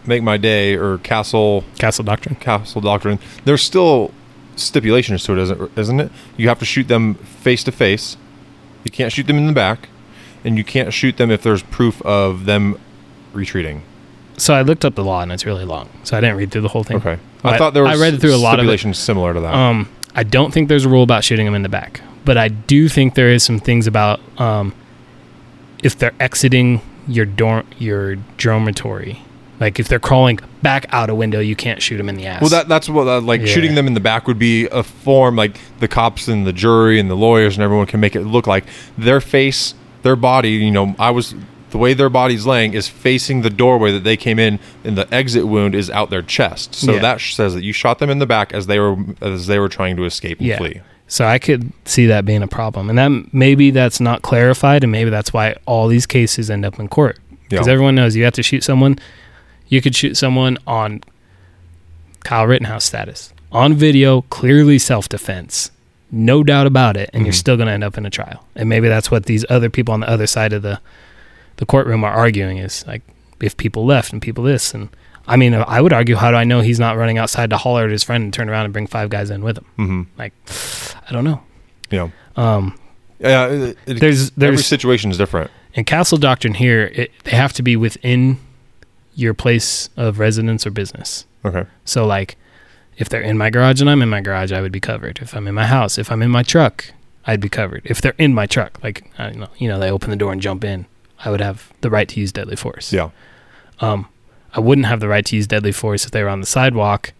make my day or castle Castle doctrine. castle doctrine, there's still stipulations to it, isn't, isn't it? You have to shoot them face to face. You can't shoot them in the back, and you can't shoot them if there's proof of them retreating. So I looked up the law and it's really long, so I didn't read through the whole thing. Okay, I- I thought there was I read through a lot of stipulations similar to that. Um, I don't think there's a rule about shooting them in the back, but I do think there is some things about um, if they're exiting your dorm, your dormitory, like if they're crawling back out a window, you can't shoot them in the ass. well, that that's what uh, like Yeah. shooting them in the back would be a form like the cops and the jury and the lawyers and everyone can make it look like their face, their body. You know, I was the way their body's laying is facing the doorway that they came in, and the exit wound is out their chest. So Yeah. that says that you shot them in the back as they were as they were trying to escape and Yeah. flee. So I could see that being a problem, and that maybe that's not clarified, and maybe that's why all these cases end up in court because Yeah. everyone knows you have to shoot someone. You could shoot someone on Kyle Rittenhouse status on video, clearly self defense, no doubt about it, and you're Mhm. still going to end up in a trial. And maybe that's what these other people on the other side of the the courtroom are arguing is like if people left and people this and. I mean, I would argue, how do I know he's not running outside to holler at his friend and turn around and bring five guys in with him? Mm-hmm. Like, I don't know. Yeah, Um, yeah. It, it- there's every situation is different. in castle doctrine here. It, they have to be within your place of residence or business. Okay. So like, if they're in my garage and I'm in my garage, I would be covered. If I'm in my house, if I'm in my truck, I'd be covered. If they're in my truck, like I don't know, you know, they open the door and jump in, I would have the right to use deadly force. Yeah. Um, I wouldn't have the right to use deadly force if they were on the sidewalk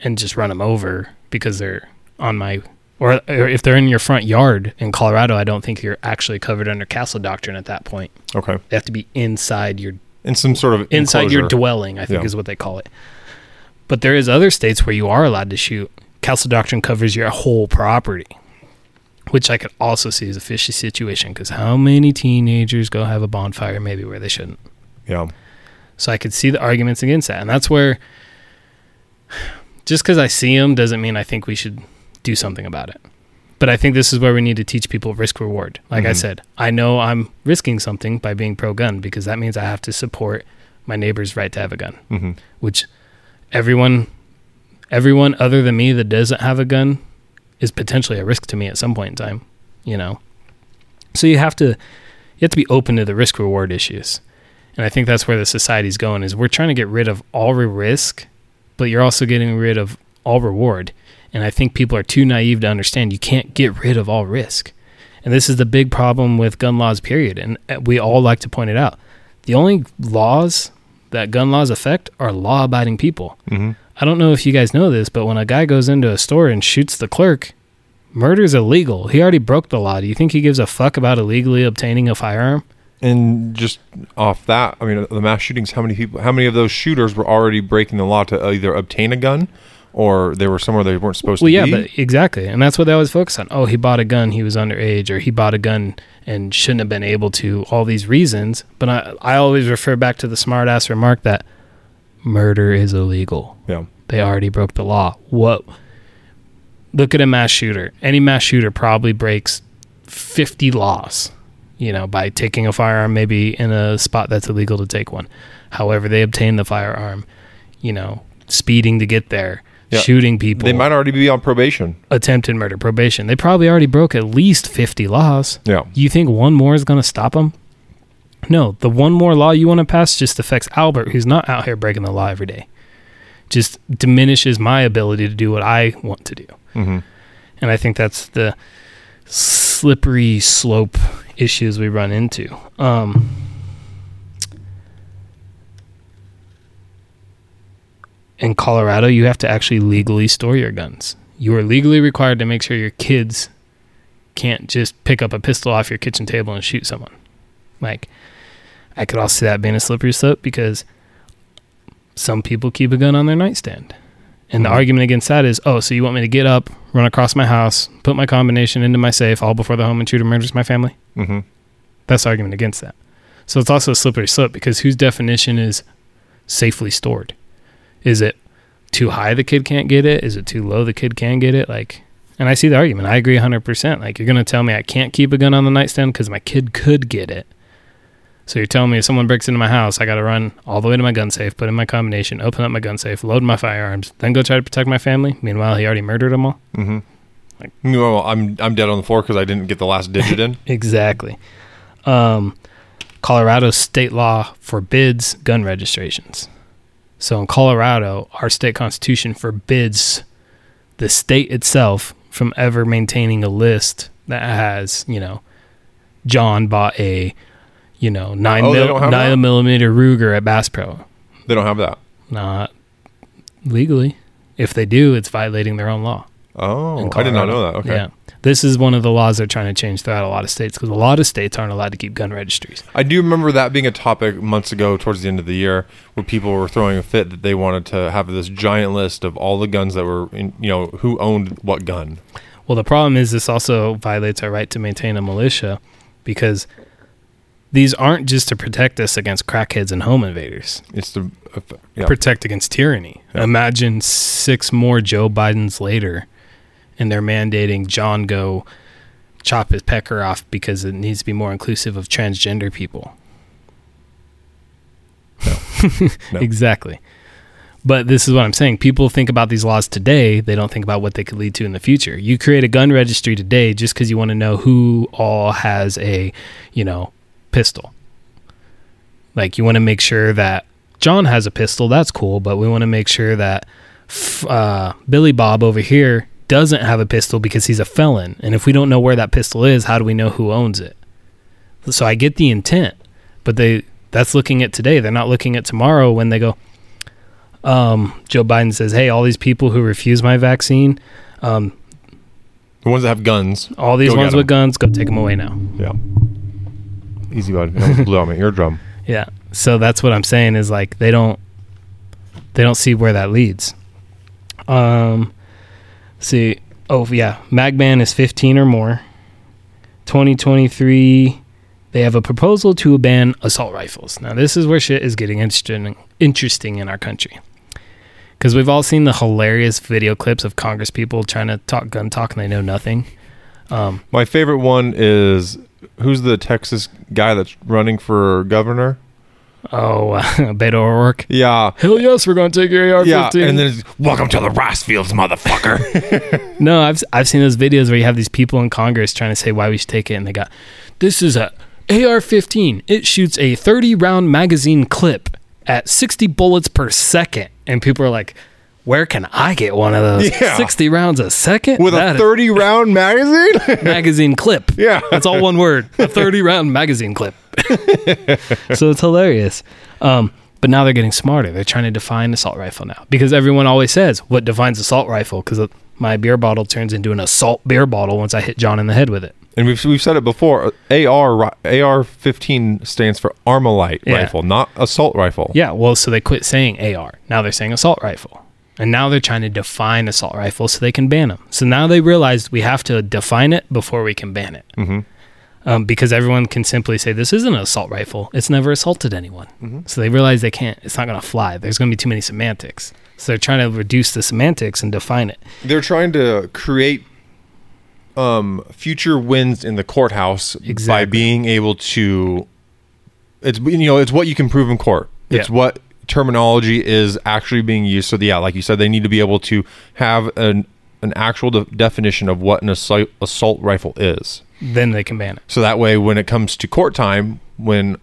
and just run them over because they're on my or, or if they're in your front yard in Colorado. I don't think you're actually covered under castle doctrine at that point. Okay. They have to be inside your In some sort of inside your dwelling. I think Yeah. is what they call it. But there is other states where you are allowed to shoot. Castle doctrine covers your whole property, which I could also see as a fishy situation because how many teenagers go have a bonfire maybe where they shouldn't? Yeah. So I could see the arguments against that. And that's where just because I see them doesn't mean I think we should do something about it. But I think this is where we need to teach people risk reward. Like I Mhm. said, I know I'm risking something by being pro gun because that means I have to support my neighbor's right to have a gun, Mm-hmm. which everyone everyone other than me that doesn't have a gun is potentially a risk to me at some point in time, you know. So you have to you have to be open to the risk reward issues. And I think that's where the society's going is we're trying to get rid of all risk, but you're also getting rid of all reward. And I think people are too naive to understand you can't get rid of all risk. And this is the big problem with gun laws period and uh, we all like to point it out. The only laws that gun laws affect are law-abiding people. Mm-hmm. I don't know if you guys know this, but when a guy goes into a store and shoots the clerk, murder's illegal. He already broke the law. Do you think he gives a fuck about illegally obtaining a firearm? And just off that, I mean, the mass shootings. How many people? How many of those shooters were already breaking the law to either obtain a gun, or they were somewhere they weren't supposed Well, to yeah, be? but exactly, and that's what they always focus on. Oh, he bought a gun, he was underage, or he bought a gun and shouldn't have been able to. All these reasons, but I, I always refer back to the smart ass remark that murder is illegal. yeah, They already broke the law. What? Look at a mass shooter. Any mass shooter probably breaks fifty laws. You know, by taking a firearm maybe in a spot that's illegal to take one. However, they obtain the firearm. You know, speeding to get there, Yeah. shooting people they might already be on probation. attempted murder probation. They probably already broke at least 50 laws. Yeah, You think one more is going to stop them? No, the one more law you want to pass just affects Albert, who's not out here breaking the law every day. Just diminishes my ability to do what I want to do. hmm And I think that's the slippery slope issues we run into. Um, in Colorado, you have to actually legally store your guns. You are legally required to make sure your kids can't just pick up a pistol off your kitchen table and shoot someone. Like, I could also see that being a slippery slope because some people keep a gun on their nightstand. And the Mhm. argument against that is, oh, so you want me to get up, run across my house, put my combination into my safe, all before the home intruder murders my family? hmm That's the argument against that. So it's also a slippery slope because whose definition is safely stored? Is it too high the kid can't get it? Is it too low the kid can get it? Like, and I see the argument. I agree 100%. Like, you're going to tell me I can't keep a gun on the nightstand because my kid could get it. So you're telling me if someone breaks into my house, I got to run all the way to my gun safe, put in my combination, open up my gun safe, load my firearms, then go try to protect my family. Meanwhile, he already murdered them all. Mm-hmm. Like- well, I'm I'm dead on the floor because I didn't get the last digit in. Exactly. Um, Colorado state law forbids gun registrations. So in Colorado, our state constitution forbids the state itself from ever maintaining a list that has, you know, John bought a, you know, oh, nine, Oh, mil- nine millimeter Ruger at Bass Pro. They don't have that. Not legally. If they do, it's violating their own law. Oh, I did not know that. Okay. Yeah. This is one of the laws they're trying to change throughout a lot of states because a lot of states aren't allowed to keep gun registries. I do remember that being a topic months ago, towards the end of the year, where people were throwing a fit that they wanted to have this giant list of all the guns that were, in, you know, who owned what gun. Well, the problem is this also violates our right to maintain a militia because these aren't just to protect us against crackheads and home invaders. It's to uh, yeah. Protect against tyranny. Yeah. Imagine six more Joe Bidens later and they're mandating John go chop his pecker off because it needs to be more inclusive of transgender people. No. exactly. But this is what I'm saying. People think about these laws today, they don't think about what they could lead to in the future. You create a gun registry today just because you want to know who all has a, you know, pistol. Like you want to make sure that John has a pistol, that's cool, but we want to make sure that uh, Billy Bob over here doesn't have a pistol because he's a felon. And if we don't know where that pistol is, how do we know who owns it? So I get the intent, but they that's looking at today. They're not looking at tomorrow when they go. Um, Joe Biden says, "Hey, all these people who refuse my vaccine, um, the ones that have guns. all these ones with guns, go take them away now." Yeah. Easy, bud. Blew out my eardrum. Yeah. So that's what I'm saying is like they don't they don't see where that leads. Um see oh yeah, Magban is 15 or more. 2023 they have a proposal to ban assault rifles. Now this is where shit is getting interesting interesting in our country. Cuz we've all seen the hilarious video clips of Congress people trying to talk gun talk and they know nothing. Um My favorite one is who's the Texas guy that's running for governor? Oh, uh, Beto O'Rourke. Yeah. Hell yes, we're going to take your AR-15. Yeah, and then it's, welcome to the rice fields, motherfucker. No, I've I've seen those videos where you have these people in Congress trying to say why we should take it, and they got this is a AR-15. It shoots a 30 round magazine clip at 60 bullets per second, and people are like, "Where can I get one of those? Yeah. 60 rounds a second With a That- 30 round magazine? magazine clip. Yeah. that's all one word. A 30 round magazine clip. so it's hilarious. Um, But now they're getting smarter. They're trying to define assault rifle now because everyone always says, "What defines assault rifle?" Because my beer bottle turns into an assault beer bottle once I hit John in the head with it. And we've we've said it before. AR AR fifteen stands for Armalite Yeah. rifle, not assault rifle. Yeah, well, so they quit saying AR. Now they're saying assault rifle. And now they're trying to define assault rifle so they can ban them. So now they realize we have to define it before we can ban it. Mhm. Um, because everyone can simply say, this isn't an assault rifle. It's never assaulted anyone. Mm-hmm. So they realize they can't, it's not going to fly. There's going to be too many semantics. So they're trying to reduce the semantics and define it. They're trying to create um, future wins in the courthouse by being able to. It's you know it's what you can prove in court. It's Yeah. what terminology is actually being used. So yeah, like you said, they need to be able to have an an actual de- definition of what an assault, assault rifle is. Then they can ban it. So that way, when it comes to court time, when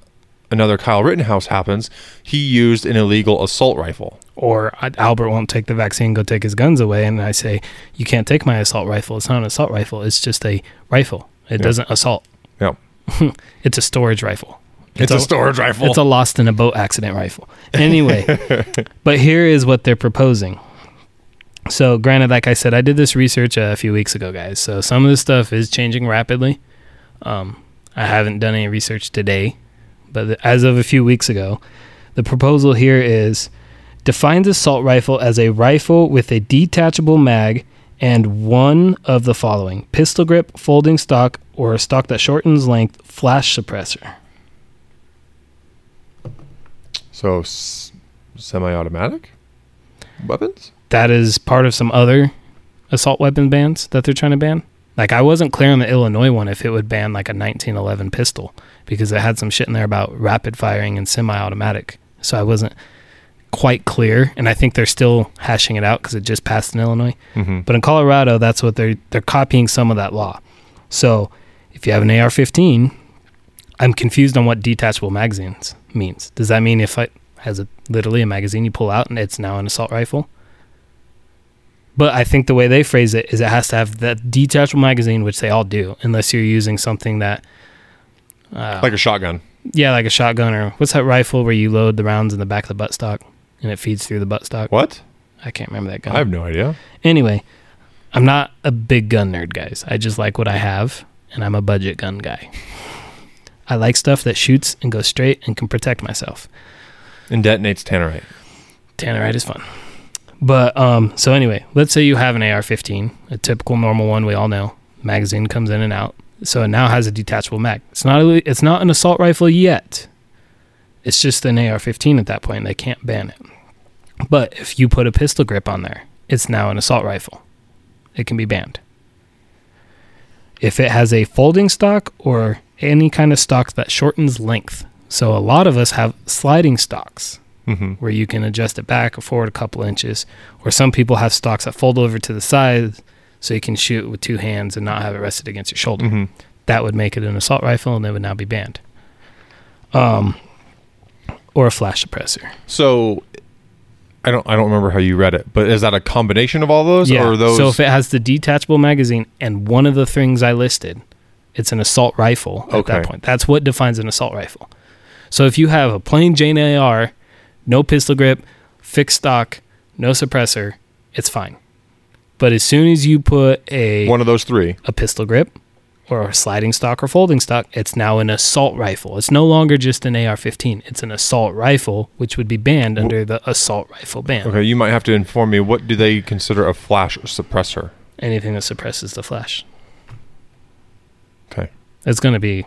another Kyle Rittenhouse happens, he used an illegal assault rifle. Or Albert won't take the vaccine, go take his guns away. And I say, you can't take my assault rifle. It's not an assault rifle. It's just a rifle. It doesn't assault. Yeah, It's a storage rifle. It's, a, storage rifle. It's a lost in a boat accident rifle. Anyway, but here is what they're proposing. So, granted, like I said, I did this research a few weeks ago, guys. So, some of this stuff is changing rapidly. Um, I haven't done any research today, but as of a few weeks ago, the proposal here is defines assault rifle as a rifle with a detachable mag and one of the following pistol grip, folding stock, or a stock that shortens length, flash suppressor. So s- semi-automatic weapons. that is part of some other assault weapon bans that they're trying to ban. Like I wasn't clear on the Illinois one if it would ban like a 1911 pistol because it had some shit in there about rapid firing and semi-automatic. So I wasn't quite clear, and I think they're still hashing it out because it just passed in Illinois. Mm-hmm. But in Colorado, that's what they're they're copying some of that law. So if you have an AR-15, I'm confused on what detachable magazines means. Does that mean if it has a literally a magazine you pull out and it's now an assault rifle? But I think the way they phrase it is it has to have that detachable magazine, which they all do, unless you're using something that, uh, Like a shotgun. yeah, like a shotgun or what's that rifle where you load the rounds in the back of the buttstock and it feeds through the buttstock? What? I can't remember that gun. I have no idea. Anyway, I'm not a big gun nerd, guys. I just like what I have, and I'm a budget gun guy. I like stuff that shoots and goes straight and can protect myself. And detonates tannerite. Tannerite is fun. But um, so anyway, let's say you have an AR-15, a typical normal one we all know. Magazine comes in and out, so it now has a detachable mag. It's not a, it's not an assault rifle yet. It's just an AR-15 at that point. They can't ban it. But if you put a pistol grip on there, it's now an assault rifle. It can be banned. If it has a folding stock or any kind of stock that shortens length. So a lot of us have sliding stocks Mm-hmm. where you can adjust it back or forward a couple inches. Or some people have stocks that fold over to the side so you can shoot with two hands and not have it rested against your shoulder. Mm-hmm. That would make it an assault rifle and it would now be banned. Um, or a flash suppressor. So I don't I don't remember how you read it, but is that a combination of all those yeah. or are those So if it has the detachable magazine and one of the things I listed, it's an assault rifle at that point. That's what defines an assault rifle. So if you have a plain Jane AR, no pistol grip, fixed stock, no suppressor, it's fine. But as soon as you put a one of those three? a pistol grip or a sliding stock or folding stock, it's now an assault rifle. It's no longer just an AR-15. It's an assault rifle, which would be banned under the assault rifle ban. Okay, you might have to inform me what do they consider a flash suppressor? Anything that suppresses the flash. It's going to be.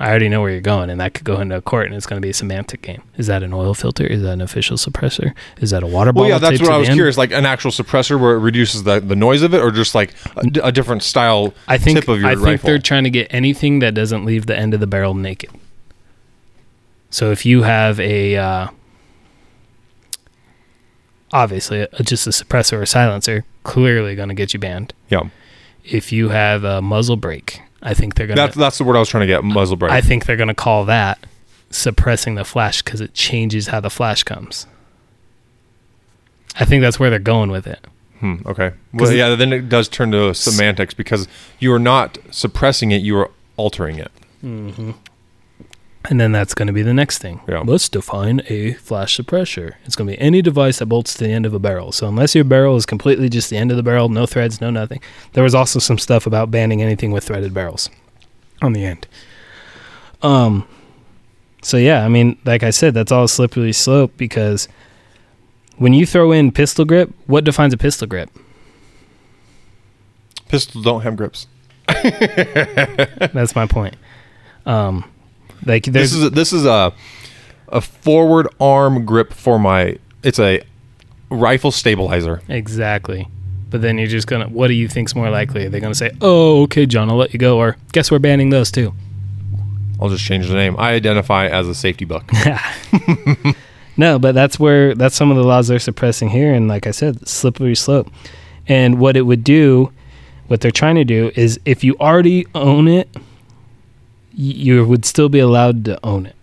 I already know where you're going, and that could go into a court, and it's going to be a semantic game. Is that an oil filter? Is that an official suppressor? Is that a water bottle? Well, yeah, that's what I was end? curious. Like an actual suppressor where it reduces the, the noise of it, or just like a, d- a different style I think. tip of your I think rifle. they're trying to get anything that doesn't leave the end of the barrel naked. So if you have a, uh, obviously uh, just a suppressor or silencer, clearly going to get you banned. yeah, If you have a muzzle brake, I think they're going that's to. that's the word I was trying to get. Muzzle brake. I think they're going to call that suppressing the flash because it changes how the flash comes. I think that's where they're going with it. Hmm, okay. Well, yeah, then it does turn to semantics because you are not suppressing it; you are altering it. And then that's going to be the next thing. Yeah. Let's define a flash suppressor. It's going to be any device that bolts to the end of a barrel. So unless your barrel is completely just the end of the barrel, no threads, no nothing. There was also some stuff about banning anything with threaded barrels on the end. Um so yeah, I mean, like I said, that's all a slippery slope because when you throw in pistol grip, what defines a pistol grip? Pistols don't have grips. That's my point. Um like This is a, this is a a forward arm grip for my. It's a rifle stabilizer. Exactly. But then you're just gonna. What do you think's more likely? Are they gonna say, "Oh, okay, John, I'll let you go," or "Guess we're banning those too"? I'll just change the name. I identify as a safety buck. No, but that's where that's some of the laws they're suppressing here, and like I said, slippery slope. And what it would do, what they're trying to do, is if you already own it, you would still be allowed to own it.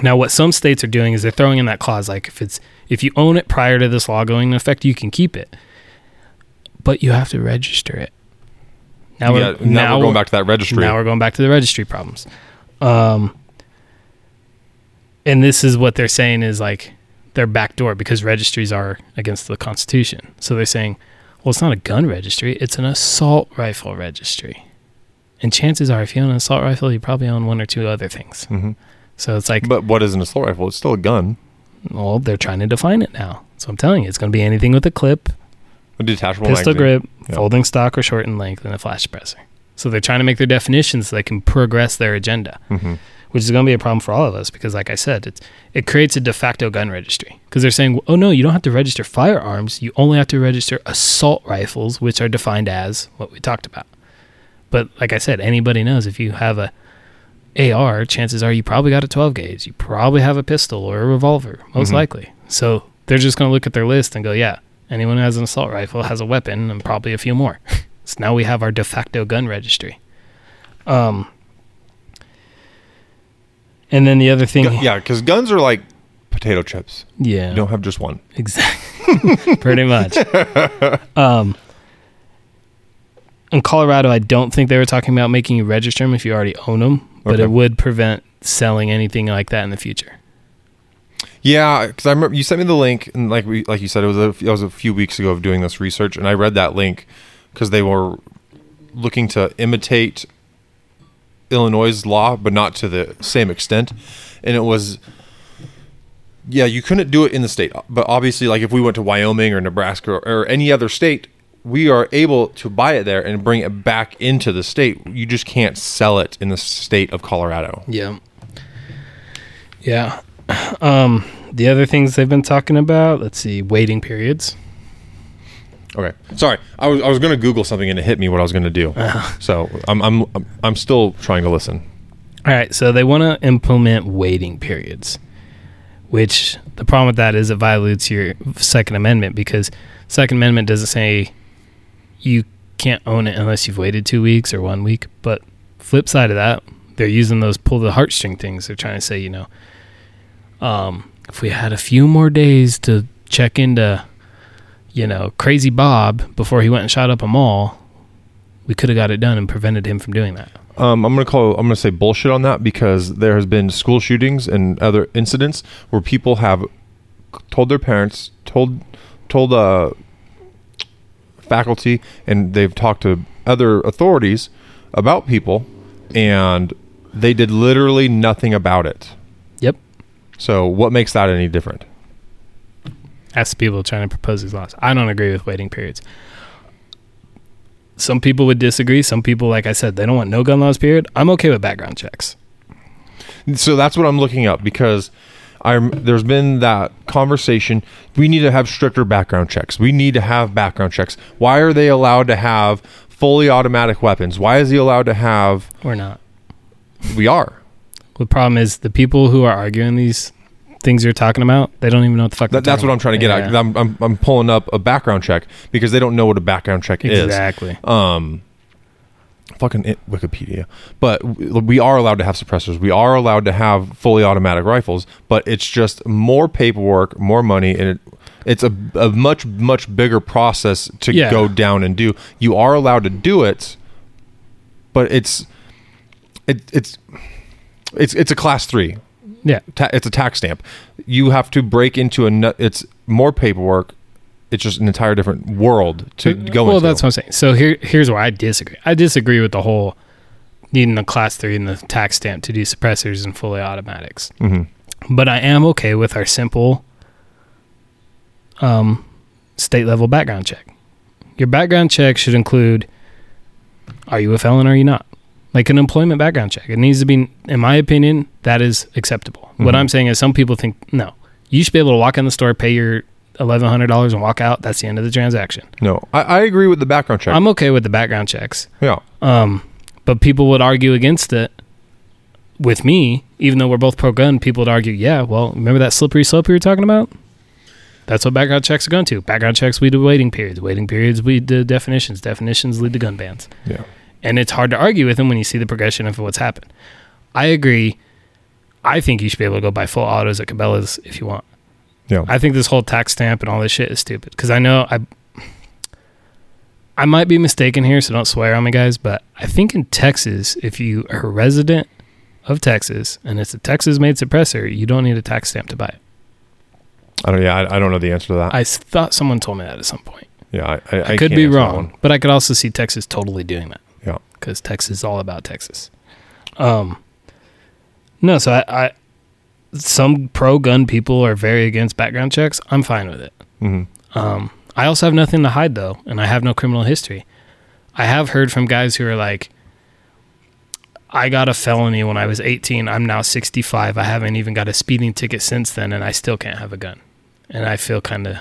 Now, what some states are doing is they're throwing in that clause, like if it's if you own it prior to this law going into effect, you can keep it, but you have to register it. Now Yeah, now, we're going back to that registry. now we're going back to the registry problems. Um, and this is what they're saying is like their backdoor because registries are against the Constitution. So they're saying, well, it's not a gun registry; it's an assault rifle registry. And chances are, if you own an assault rifle, you probably own one or two other things. Mhm. So it's like, But what is an assault rifle? It's still a gun. well, they're trying to define it now. So I'm telling you, it's going to be anything with a clip, A detachable pistol magazine. grip, Yeah. folding stock or short in length, and a flash suppressor. So they're trying to make their definitions so they can progress their agenda, Mhm. which is going to be a problem for all of us because, like I said, it's, it creates a de facto gun registry because they're saying, oh no, you don't have to register firearms. You only have to register assault rifles, which are defined as what we talked about. But like I said, anybody knows if you have a AR, chances are you probably got a 12 gauge. You probably have a pistol or a revolver, most Mhm. likely. So they're just going to look at their list and go, yeah, anyone who has an assault rifle has a weapon and probably a few more. so now we have our de facto gun registry. Um, and then the other thing, Gu- yeah, because guns are like potato chips. yeah, You don't have just one. Exactly. Pretty much. um, in Colorado, I don't think they were talking about making you register them if you already own them, but Okay. it would prevent selling anything like that in the future. Yeah, because I remember you sent me the link, and like we, like you said, it was a, it was a few weeks ago of doing this research, and I read that link because they were looking to imitate Illinois' law, but not to the same extent, and it was. Yeah, you couldn't do it in the state, but obviously, like if we went to Wyoming or Nebraska or, or any other state, we are able to buy it there and bring it back into the state. You just can't sell it in the state of Colorado. Yeah. Yeah. Um, the other things they've been talking about, let's see, waiting periods. Okay, sorry. I was I was going to Google something and it hit me what I was going to do. So I'm I'm I'm- I'm still trying to listen. All right, so they want to implement waiting periods, which the problem with that is it violates your Second Amendment because Second Amendment doesn't say you can't own it unless you've waited two weeks or one week. But flip side of that, they're using those pull the heartstring things. They're trying to say, you know, um, if we had a few more days to check into, you know, Crazy Bob before he went and shot up a mall, we could have got it done and prevented him from doing that. Um, I'm to call I'm to say bullshit on that because there has been school shootings and other incidents where people have told their parents, told told uh, faculty, and they've talked to other authorities about people, and they did literally nothing about it. Yep. So what makes that any different? Ask the people trying to propose these laws. I don't agree with waiting periods. Some people would disagree. Some people, like I said, they don't want no gun laws. Period. I'm okay with background checks. So that's what I'm looking up because I'm there's been that conversation. We need to have stricter background checks. We need to have background checks. Why are they allowed to have fully automatic weapons? Why is he allowed to have? We're not. We are. The problem is the people who are arguing these things you're talking about. They don't even know what the fuck. That, that's what I'm trying to get about. at. I'm, I'm I'm pulling up a background check because they don't know what a background check Yeah, is. exactly. um fucking it, wikipedia but we are allowed to have suppressors we are allowed to have fully automatic rifles but it's just more paperwork more money and it, it's a, a much much bigger process to Yeah. go down and do you are allowed to do it but it's it, it's it's it's a class three. Yeah. Ta- it's a tax stamp. You have to break into a. nu- It's more paperwork. It's just an entire different world to go well, into. that's what I'm saying. So here, here's where I disagree. I disagree with the whole needing a class three and the tax stamp to do suppressors and fully automatics. Mhm. But I am okay with our simple, um, state level background check. Your background check should include: Are you a felon? or Are you not? Like an employment background check. It needs to be, in my opinion, that is acceptable. What Mhm. I'm saying is, some people think no. You should be able to walk in the store, pay your eleven hundred dollars, and walk out. That's the end of the transaction. No, I, I agree with the background check. I'm okay with the background checks. yeah, Um, but people would argue against it with me, even though we're both pro gun. People would argue, yeah, well, remember that slippery slope we were talking about? That's what background checks are going to. Background checks lead to waiting periods. Waiting periods lead to definitions. Definitions lead to gun bans. yeah. And it's hard to argue with them when you see the progression of what's happened. I agree. I think you should be able to go buy full autos at Cabela's if you want. Yeah. I think this whole tax stamp and all this shit is stupid because I know I I might be mistaken here, so don't swear on me, guys. But I think in Texas, if you are a resident of Texas and it's a Texas-made suppressor, you don't need a tax stamp to buy it. I don't. Yeah, I, I don't know the answer to that. I thought someone told me that at some point. yeah, I, I, I, could be wrong, but I could also see Texas totally doing that. Yeah. because Texas is all about Texas. Um, no, so I, I some pro gun people are very against background checks. I'm fine with it. Mhm. Um, I also have nothing to hide though, and I have no criminal history. I have heard from guys who are like, I got a felony when I was 18. I'm now 65. I haven't even got a speeding ticket since then, and I still can't have a gun. And I feel kind of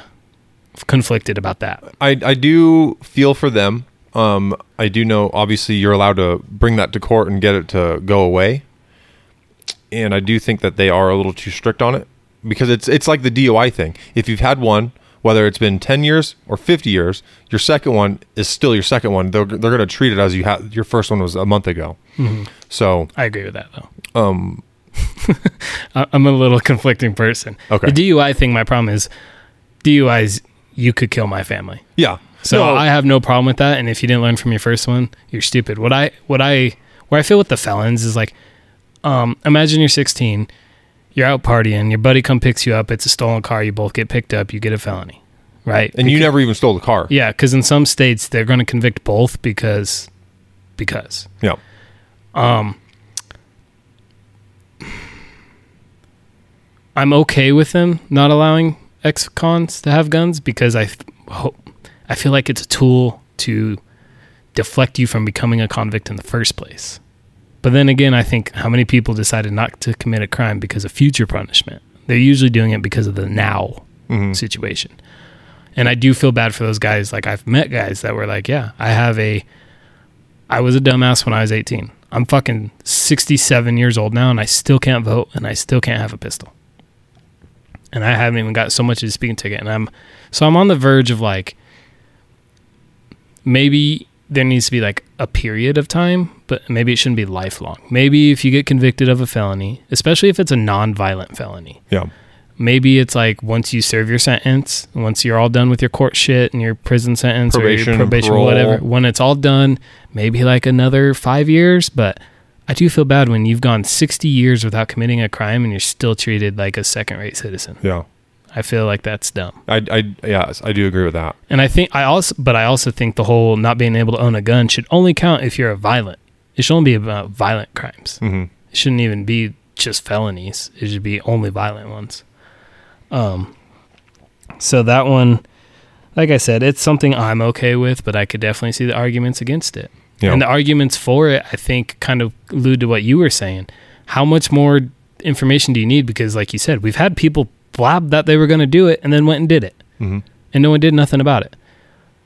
conflicted about that. I, I do feel for them. Um, I do know obviously you're allowed to bring that to court and get it to go away. And I do think that they are a little too strict on it because it's it's like the DUI thing. If you've had one, whether it's been 10 years or 50 years, your second one is still your second one. They're, they're going to treat it as you had your first one was a month ago. So, I agree with that though. um, I'm a little conflicting person. Okay. The DUI thing, my problem is DUIs, you could kill my family. yeah. So No, I have no problem with that. And if you didn't learn from your first one, you're stupid. What I, what I, where I feel with the felons is like, um, imagine you're 16, you're out partying, your buddy come picks you up, it's a stolen car, you both get picked up, you get a felony, right? and you never even stole the car. yeah, because in some states they're going to convict both because, because. Yeah. Um, I'm okay with them not allowing ex-cons to have guns because I, th- hope, I feel like it's a tool to deflect you from becoming a convict in the first place. But then again, I think how many people decided not to commit a crime because of future punishment? They're usually doing it because of the now Mhm. situation. And I do feel bad for those guys. Like I've met guys that were like, yeah, I have a I was a dumbass when I was 18. I'm fucking 67 years old now and I still can't vote and I still can't have a pistol. And I haven't even got so much as a speeding ticket and I'm so I'm on the verge of like maybe there needs to be like a period of time, but maybe it shouldn't be lifelong. Maybe if you get convicted of a felony, especially if it's a non-violent felony, Yeah. maybe it's like once you serve your sentence, once you're all done with your court shit and your prison sentence or Probation, your probation, parole. whatever, when it's all done, maybe like another five years. But I do feel bad when you've gone 60 years without committing a crime and you're still treated like a second rate citizen. Yeah. I feel like that's dumb. I, I, yes, I do agree with that. And I think I also, but I also think the whole not being able to own a gun should only count if you're a violent. It should only be about violent crimes. hmm It shouldn't even be just felonies. It should be only violent ones. Um, so that one, like I said, it's something I'm okay with, but I could definitely see the arguments against it. Yeah. And the arguments for it, I think, kind of allude to what you were saying. How much more information do you need? Because, like you said, we've had people blab that they were going to do it and then went and did it, hmm and no one did nothing about it.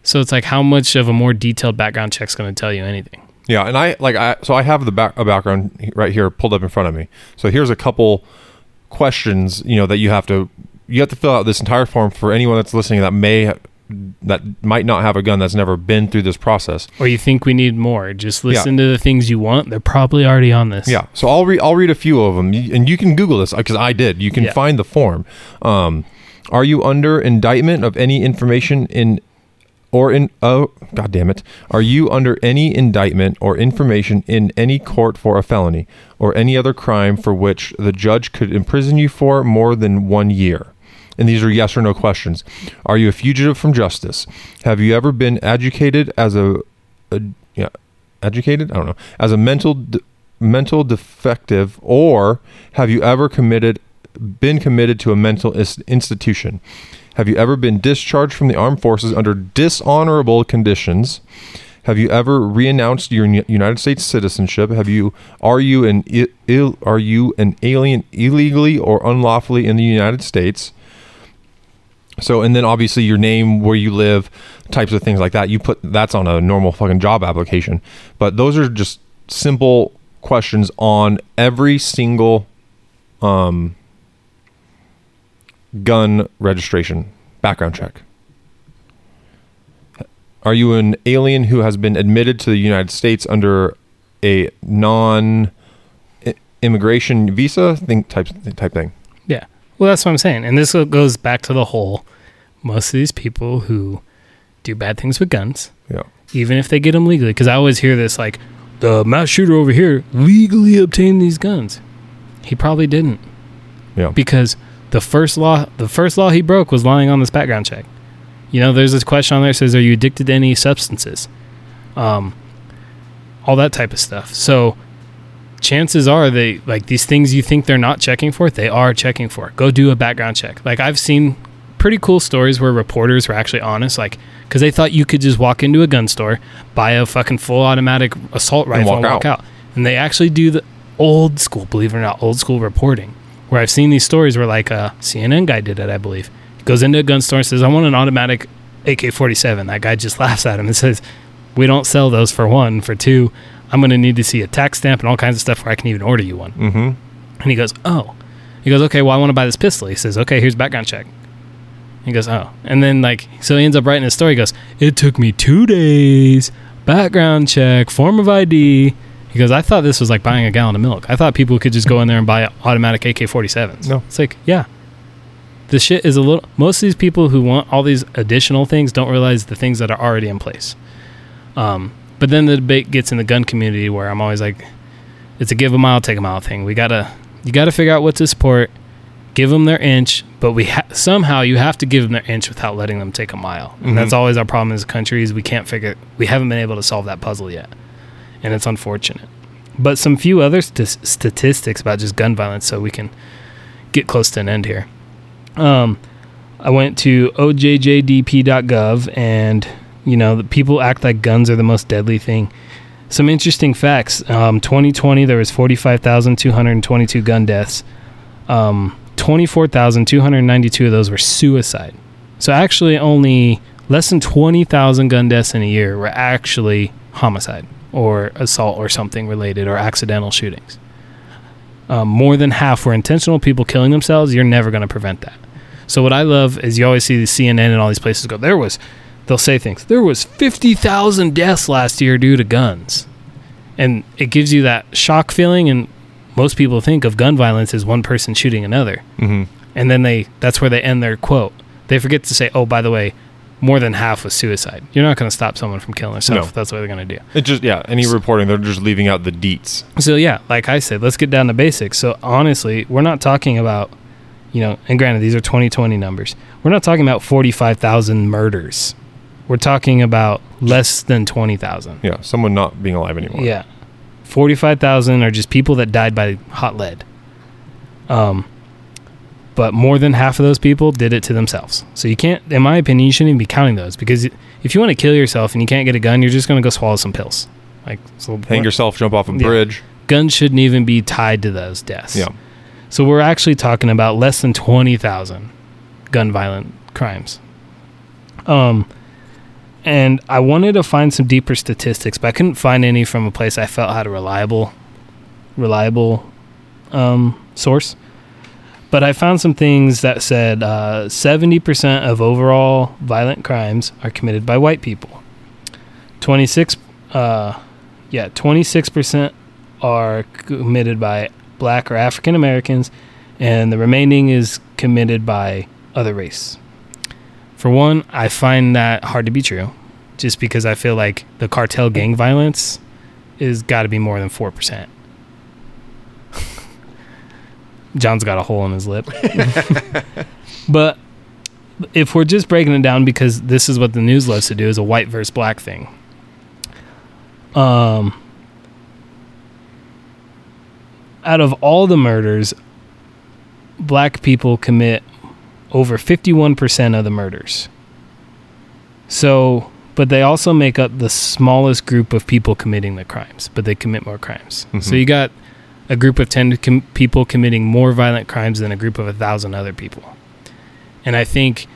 So it's like, how much of a more detailed background check's going to tell you anything? Yeah, and I like I so I have the back a background right here pulled up in front of me. So here's a couple questions, you know, that you have to you have to fill out this entire form for anyone that's listening that may that might not have a gun that's never been through this process. Or you think we need more? Just listen to the things you want. They're probably already on this. Yeah. So I'll read I'll read a few of them and you can google this because I did. You can Yeah. find the form. Um are you under indictment of any information in or in oh god damn it are you under any indictment or information in any court for a felony or any other crime for which the judge could imprison you for more than one year? And these are yes or no questions. Are you a fugitive from justice? Have you ever been educated as a, a yeah educated i don't know. As a mental de- mental defective or have you ever committed been committed to a mental is- institution have you ever been discharged from the armed forces under dishonorable conditions? Have you ever renounced your United States citizenship? Have you are you an Ill, are you an alien illegally or unlawfully in the United States? So and then obviously your name, where you live, types of things like that. You put that's on a normal fucking job application. But those are just simple questions on every single um gun registration background check. Are you an alien who has been admitted to the United States under a non immigration visa thing type type thing? Yeah. Well, that's what I'm saying. And this goes back to the whole most of these people who do bad things with guns, Yeah. even if they get them legally, because I always hear this like, the mass shooter over here legally obtained these guns. He probably didn't Yeah. because the first law the first law he broke was lying on this background check. You know, there's this question on there that says, "Are you addicted to any substances?" Um, all that type of stuff. So, chances are they like these things you think they're not checking for, they are checking for. Go do a background check. Like I've seen pretty cool stories where reporters were actually honest, like because they thought you could just walk into a gun store, buy a fucking full automatic assault rifle, walk and walk out. out. And they actually do the old school, believe it or not, old school reporting where I've seen these stories where like a CNN guy did it, I believe. He goes into a gun store and says, I want an automatic AK 47. That guy just laughs at him and says, We don't sell those for one. For two, I'm going to need to see a tax stamp and all kinds of stuff where I can even order you one. Mm-hmm. And he goes, Oh. He goes, Okay, well, I want to buy this pistol. He says, Okay, here's background check. He goes, Oh. And then, like, so he ends up writing his story. He goes, It took me two days, background check, form of ID. He goes, I thought this was like buying a gallon of milk. I thought people could just go in there and buy automatic AK 47s. No. It's like, yeah. The shit is a little. Most of these people who want all these additional things don't realize the things that are already in place. Um, but then the debate gets in the gun community where I'm always like, it's a give a mile, take a mile thing. We gotta, you gotta figure out what to support, give them their inch, but we ha- somehow you have to give them their inch without letting them take a mile. And that's Mhm. always our problem as a country is we can't figure, we haven't been able to solve that puzzle yet, and it's unfortunate. But some few other st- statistics about just gun violence, so we can get close to an end here. Um, I went to ojjdp.gov, and you know, the people act like guns are the most deadly thing. Some interesting facts. Um, 2020, there was 45,222 gun deaths. Um, 24,292 of those were suicide. So actually, only less than 20,000 gun deaths in a year were actually homicide or assault or something related or accidental shootings. Um, more than half were intentional people killing themselves. You're never going to prevent that. So what I love is you always see the CNN and all these places go. There was, they'll say things. There was fifty thousand deaths last year due to guns, and it gives you that shock feeling. And most people think of gun violence as one person shooting another, Mm-hmm. and then they that's where they end their quote. They forget to say, "Oh, by the way, more than half was suicide." You're not going to stop someone from killing themselves. No. That's what they're going to do. It just yeah. Any reporting, they're just leaving out the deets. So yeah, like I said, let's get down to basics. So honestly, we're not talking about, you know, and granted these are 2020 numbers. We're not talking about 45,000 murders. We're talking about less than 20,000. Yeah, someone not being alive anymore. Yeah. 45,000 are just people that died by hot lead. Um but more than half of those people did it to themselves. So you can't in my opinion you shouldn't even be counting those because if you want to kill yourself and you can't get a gun, you're just going to go swallow some pills. Like so Hang yourself, jump off a Yeah. bridge. guns shouldn't even be tied to those deaths. Yeah. So we're actually talking about less than 20,000 gun violent crimes. Um and I wanted to find some deeper statistics, but I couldn't find any from a place I felt had a reliable reliable um source. But I found some things that said uh, 70% of overall violent crimes are committed by white people. 26 uh yeah, 26% are committed by black or African Americans, and the remaining is committed by other race. For one, I find that hard to be true. just because I feel like the cartel gang violence is got to be more than 4%. John's got a hole in his lip. but if we're just breaking it down because this is what the news loves to do is a white versus black thing. Um out of all the murders black people commit over 51% of the murders. So, but they also make up the smallest group of people committing the crimes, but they commit more crimes. So Mhm. you got a group of 10 com- people committing more violent crimes than a group of a thousand other people. And I think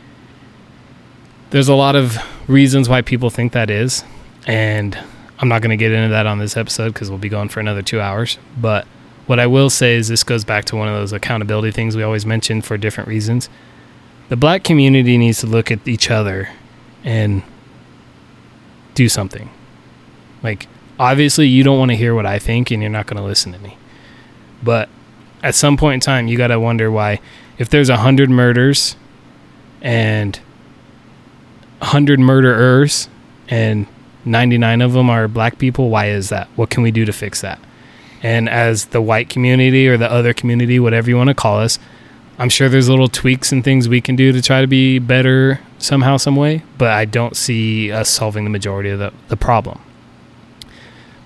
there's a lot of reasons why people think that is. And I'm not going to get into that on this episode because we'll be going for another two hours. But what I will say is this goes back to one of those accountability things we always mention for different reasons. The black community needs to look at each other and do something. Like, obviously, you don't want to hear what I think and you're not going to listen to me. But at some point in time, you got to wonder why, if there's a hundred murders and hundred murderers and 99 of them are black people, why is that? What can we do to fix that? And as the white community or the other community, whatever you want to call us, I'm sure there's little tweaks and things we can do to try to be better somehow, some way. But I don't see us solving the majority of the, the problem.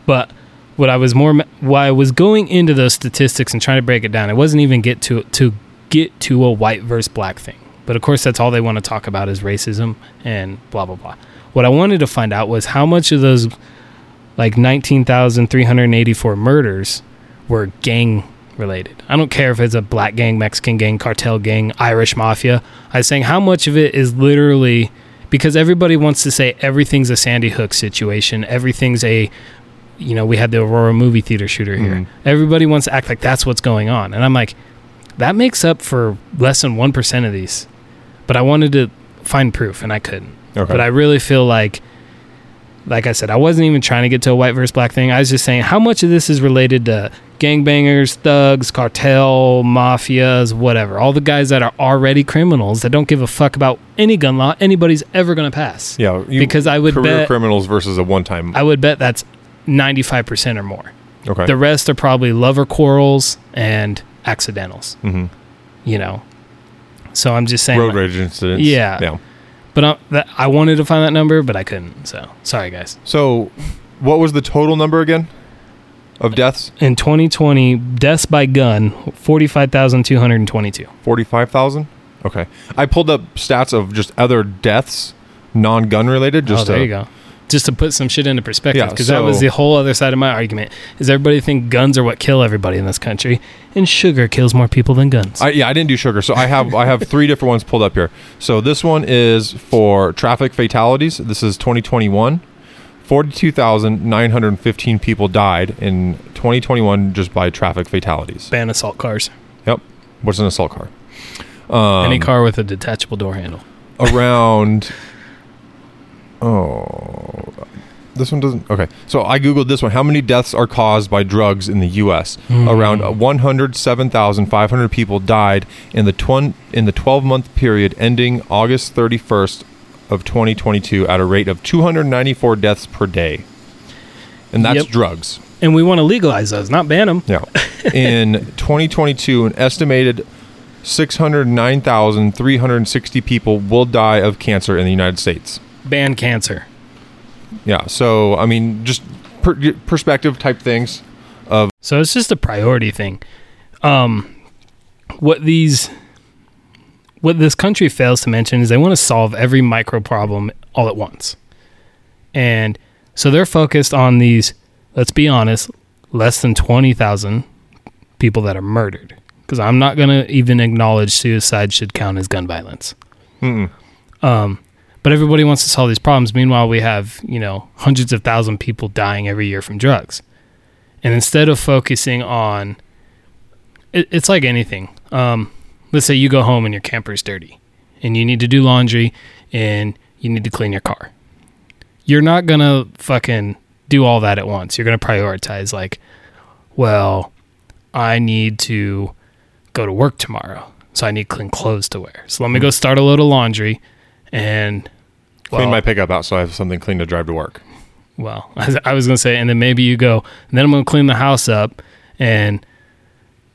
But what I was more, why I was going into those statistics and trying to break it down, it wasn't even get to to get to a white versus black thing. But of course, that's all they want to talk about is racism and blah blah blah. What I wanted to find out was how much of those like 19,384 murders were gang related. I don't care if it's a black gang, Mexican gang, cartel gang, Irish mafia. I was saying how much of it is literally because everybody wants to say everything's a Sandy Hook situation, everything's a you know, we had the Aurora movie theater shooter here. Mhm. Everybody wants to act like that's what's going on. And I'm like that makes up for less than 1% of these. But I wanted to find proof and I couldn't. Okay. But I really feel like, like I said, I wasn't even trying to get to a white versus black thing. I was just saying how much of this is related to gangbangers, thugs, cartel, mafias, whatever. All the guys that are already criminals that don't give a fuck about any gun law anybody's ever going to pass. yeah, you, because I would career bet criminals versus a one-time. I would bet that's 95% or more. okay. The rest are probably lover quarrels and accidentals, hmm you know. So I'm just saying Road like- rage incidents. Yeah. Yeah. But I, that, I wanted to find that number, but I couldn't. So sorry, guys. So, what was the total number again of deaths? In 2020, deaths by gun, 45,222. Forty-five thousand. Okay. I pulled up stats of just other deaths, non-gun related. Just oh, there to- you go. Just to put some shit into perspective, Yeah, because that was the whole other side of my argument. Is everybody think guns are what kill everybody in this country, and sugar kills more people than guns. I, yeah, I didn't do sugar, so I have I have three different ones pulled up here. So this one is for traffic fatalities. This is 2021. 42,915 people died in 2021 just by traffic fatalities. Ban assault cars. Yep. What's an assault car? Um, Any car with a detachable door handle. around. Oh, this one doesn't. Okay, so I googled this one. How many deaths are caused by drugs in the U.S.? Hmm. Around 107,500 people died in the twen- in the 12 month period ending August 31st of 2022 at a rate of 294 deaths per day, and that's Yep. drugs. And we want to legalize those, not ban them. Yeah. In 2022, an estimated 609,360 people will die of cancer in the United States. Ban cancer. Yeah. So, I mean, just per- perspective type things. Of so it's just a priority thing. Um, what these, what this country fails to mention is they want to solve every micro problem all at once, and so they're focused on these. Let's be honest, less than twenty thousand people that are murdered. Because I'm not gonna even acknowledge suicide should count as gun violence. Um, but everybody wants to solve these problems. Meanwhile, we have you know hundreds of thousand people dying every year from drugs, and instead of focusing on, it, it's like anything. Um, let's say you go home and your camper's dirty, and you need to do laundry, and you need to clean your car. You're not gonna fucking do all that at once. You're gonna prioritize. Like, well, I need to go to work tomorrow, so I need clean clothes to wear. So let me go start a load of laundry and Clean my pickup out so I have something clean to drive to work. Well, I was gonna say, and then maybe you go, then I'm gonna clean the house up, and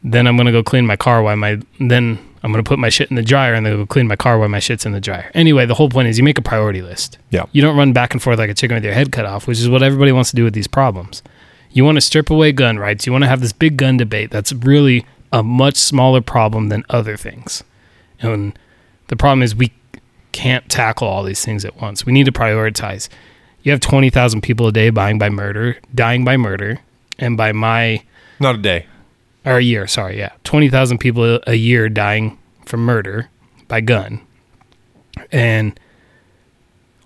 then I'm gonna go clean my car while my then I'm gonna put my shit in the dryer, and then go clean my car while my shit's in the dryer. Anyway, the whole point is you make a priority list. Yeah. You don't run back and forth like a chicken with your head cut off, which is what everybody wants to do with these problems. You want to strip away gun rights. You want to have this big gun debate that's really a much smaller problem than other things. And the problem is we can't tackle all these things at once. We need to prioritize. You have 20,000 people a day dying by murder, dying by murder, and by my Not a day. or a year, sorry, yeah. 20,000 people a year dying from murder by gun. And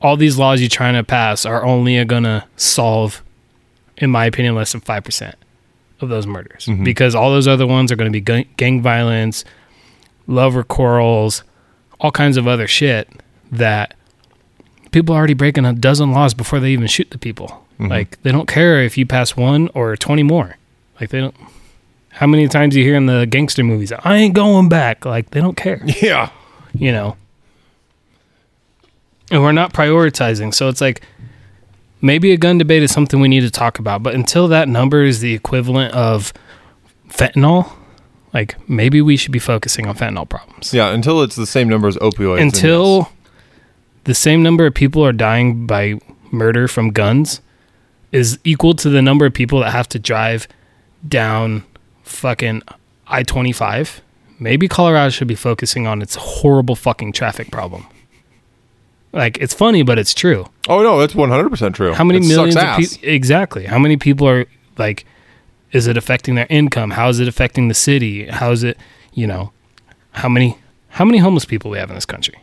all these laws you're trying to pass are only going to solve, in my opinion, less than 5% of those murders. Mhm. Because all those other ones are going to be gang, gang violence, lover quarrels, all kinds of other shit that people are already breaking a dozen laws before they even shoot the people. Mhm. Like, they don't care if you pass one or 20 more. Like, they don't. How many times you hear in the gangster movies, I ain't going back? Like, they don't care, Yeah. you know? And we're not prioritizing. So it's like, maybe a gun debate is something we need to talk about. But until that number is the equivalent of fentanyl, like, maybe we should be focusing on fentanyl problems. Yeah. Until it's the same number as opioids. Until the same number of people are dying by murder from guns is equal to the number of people that have to drive down fucking I 25, maybe Colorado should be focusing on its horrible fucking traffic problem. Like, it's funny, but it's true. Oh no, that's one hundred percent true. How many It millions people? Exactly. How many people are like, is it affecting their income? How is it affecting the city? How is it, you know, how many, how many homeless people we have in this country?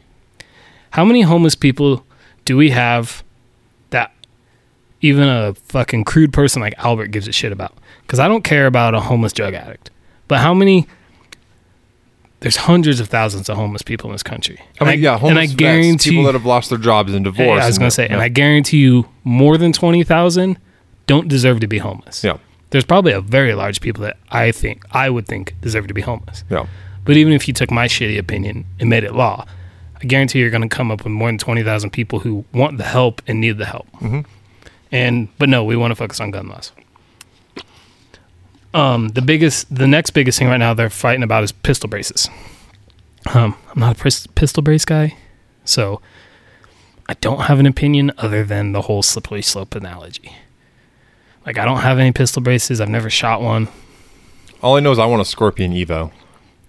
How many homeless people do we have that even a fucking crude person like Albert gives a shit about? Because I don't care about a homeless drug addict, but how many? There's hundreds of thousands of homeless people in this country. I mean, And yeah, homeless and I guarantee people that have lost their jobs and divorced. yeah, I was going to say, and. I guarantee you, more than twenty thousand don't deserve to be homeless. Yeah. There's probably a very large people that I think I would think deserve to be homeless. Yeah. But even if you took my shitty opinion and made it law, I guarantee you're going to come up with more than twenty thousand people who want the help and need the help. Mhm. And but no, we want to focus on gun laws. Um, the biggest, the next biggest thing right now they're fighting about is pistol braces. Um, I'm not a pris- pistol brace guy, so I don't have an opinion other than the whole slippery slope analogy. Like I don't have any pistol braces. I've never shot one. All I know is I want a Scorpion Evo.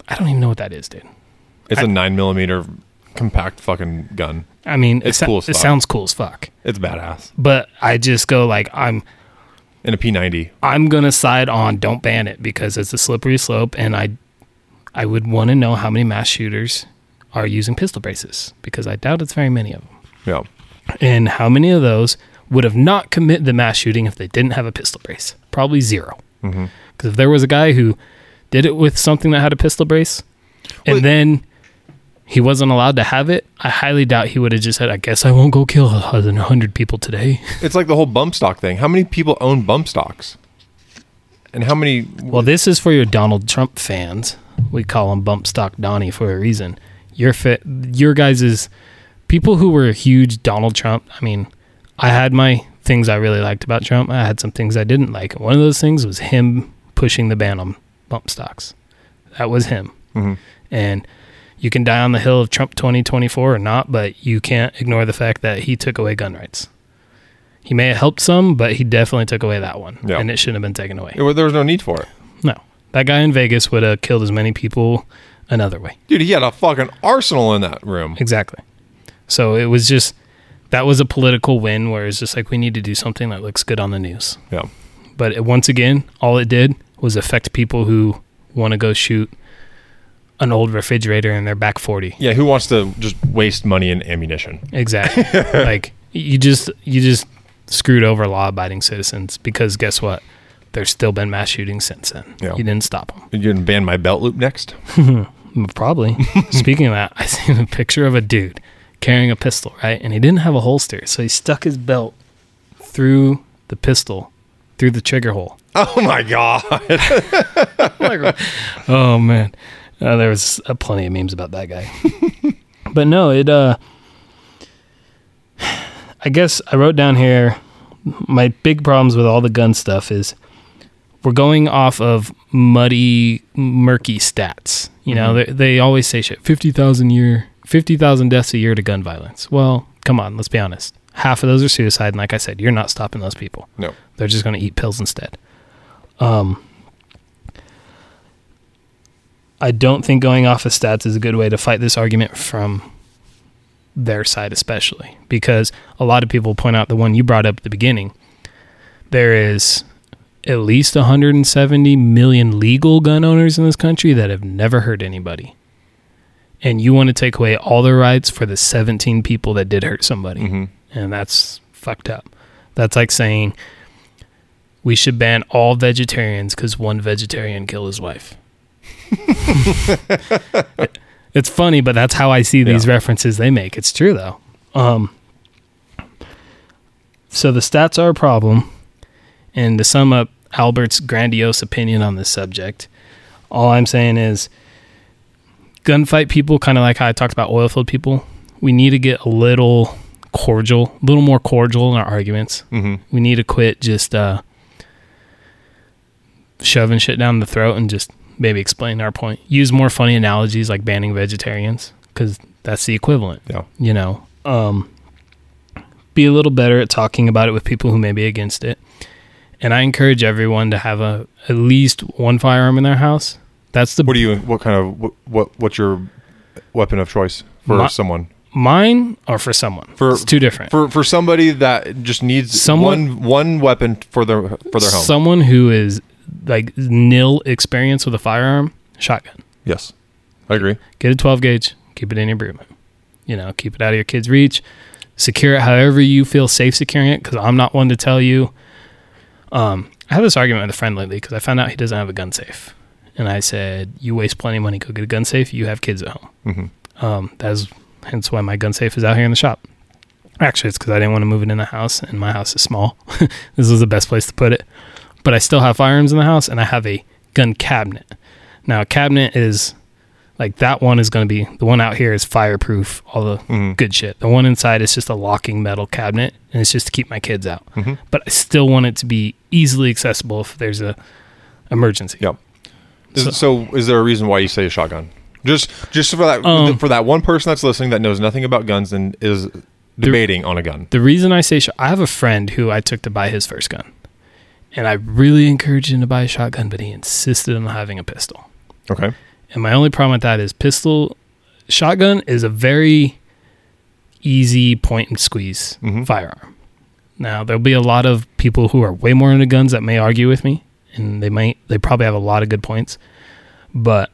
I don't even know what that is, dude. It's I- a nine millimeter compact fucking gun. I mean, It's it, cool it sounds cool as fuck. It's badass. But I just go like I'm in a P90. I'm gonna side on don't ban it because it's a slippery slope, and I I would want to know how many mass shooters are using pistol braces because I doubt it's very many of them, Yeah. and how many of those would have not committed the mass shooting if they didn't have a pistol brace? Probably zero. Mm-hmm. Because if there was a guy who did it with something that had a pistol brace, and then he wasn't allowed to have it, I highly doubt he would have just said, "I guess I won't go kill a hundred people today." It's like the whole bump stock thing. How many people own bump stocks? And how many? Well, this is for your Donald Trump fans. We call him Bump Stock Donnie for a reason. Your fit, your guys is people who were huge Donald Trump. I mean, I had my things I really liked about Trump. I had some things I didn't like. One of those things was him pushing the ban on bump stocks. That was him. Mhm. And you can die on the hill of Trump 2024 or not, but you can't ignore the fact that he took away gun rights. He may have helped some, but he definitely took away that one. Yeah. And it shouldn't have been taken away. It there was no need for it, No. That guy in Vegas would have killed as many people another way. dude. He had a fucking arsenal in that room. Exactly. So it was just that was a political win where it's just like we need to do something that looks good on the news. Yeah. But it, once again, all it did was affect people who want to go shoot an old refrigerator in their back 40. Yeah. Who wants to just waste money and ammunition? Exactly. like you just you just screwed over law-abiding citizens because guess what? There's still been mass shootings since then. Yeah. You didn't stop them. You're gonna ban my belt loop next? Probably. Speaking of that, I seen a picture of a dude carrying a pistol, right? And he didn't have a holster, so he stuck his belt through the pistol, through the trigger hole. Oh my god! oh man, uh, there was uh, plenty of memes about that guy. but no, it uh, I guess I wrote down here my big problems with all the gun stuff is we're going off of muddy, murky stats. You know, they, they always say shit 50,000 year, 50,000 deaths a year to gun violence. Well, come on, let's be honest. Half of those are suicide. And like I said, you're not stopping those people. No. They're just going to eat pills instead. Um, I don't think going off of stats is a good way to fight this argument from their side, especially because a lot of people point out the one you brought up at the beginning. There is at least 170 million legal gun owners in this country that have never hurt anybody. And you want to take away all their rights for the 17 people that did hurt somebody. hmm And that's fucked up. That's like saying we should ban all vegetarians because one vegetarian killed his wife. it's funny, but that's how I see these Yeah. references they make. It's true though. Um, so the stats are a problem. And to sum up Albert's grandiose opinion on this subject, all I'm saying is gunfight people, kind of like how I talked about oil field people, we need to get a little cordial, a little more cordial in our arguments. hmm We need to quit just uh, shoving shit down the throat and just maybe explain our point. Use more funny analogies like banning vegetarians because that's the equivalent. Yeah. You know, um, be a little better at talking about it with people who may be against it. And I encourage everyone to have a at least one firearm in their house. That's the What do you? What kind of? What? what what's your weapon of choice for My- someone? mine or for someone. For- it's two different. For for somebody that just needs Someone- one one weapon for their for their home. Someone who is like nil experience with a firearm, shotgun. yes, I agree. Get a 12 gauge, keep it in your boot. You know, keep it out of your kid's reach. Secure it however you feel safe securing it because I'm not one to tell you. Um, I had this argument with a friend lately because I found out he doesn't have a gun safe. And I said, You waste plenty of money, go get a gun safe. You have kids at home. hmm Um, that's hence why my gun safe is out here in the shop. Actually, it's because I didn't want to move it in the house, and my house is small. this is the best place to put it. But I still have firearms in the house, and I have a gun cabinet. Now, a cabinet is like that one is going to be the one out here is fireproof, all the hmm good shit. The one inside is just a locking metal cabinet, and it's just to keep my kids out. hmm But I still want it to be easily accessible if there's a emergency. Yep. Is, So- so, is there a reason why you say a shotgun? Just just for that Um, for that one person that's listening that knows nothing about guns and is debating on a gun. The reason I say sh- I have a friend who I took to buy his first gun, and I really encouraged him to buy a shotgun, but he insisted on having a pistol. Okay. And my only problem with that is pistol, shotgun is a very easy point and squeeze Mhm. firearm. Now there'll be a lot of people who are way more into guns that may argue with me, and they might they probably have a lot of good points, but.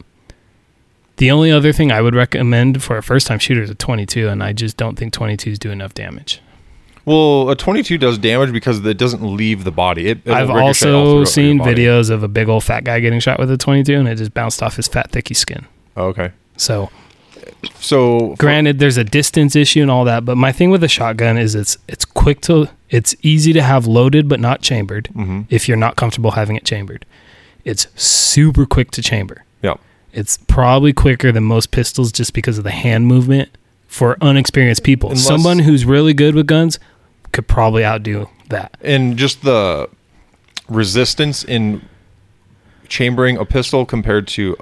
The only other thing I would recommend for a first time shooter is a 22, and I just don't think 22s do enough damage. Well, a 22 does damage because it doesn't leave the body. It, I've also seen videos of a big old fat guy getting shot with a 22 and it just bounced off his fat, thicky skin. Oh, okay. So, So, granted, there's a distance issue and all that, but my thing with a shotgun is it's it's quick to it's easy to have loaded but not chambered Mhm. if you're not comfortable having it chambered. It's super quick to chamber. Yeah. It's probably quicker than most pistols just because of the hand movement for unexperienced people. Unless- Someone who's really good with guns could probably outdo that. and just the resistance in chambering a pistol compared to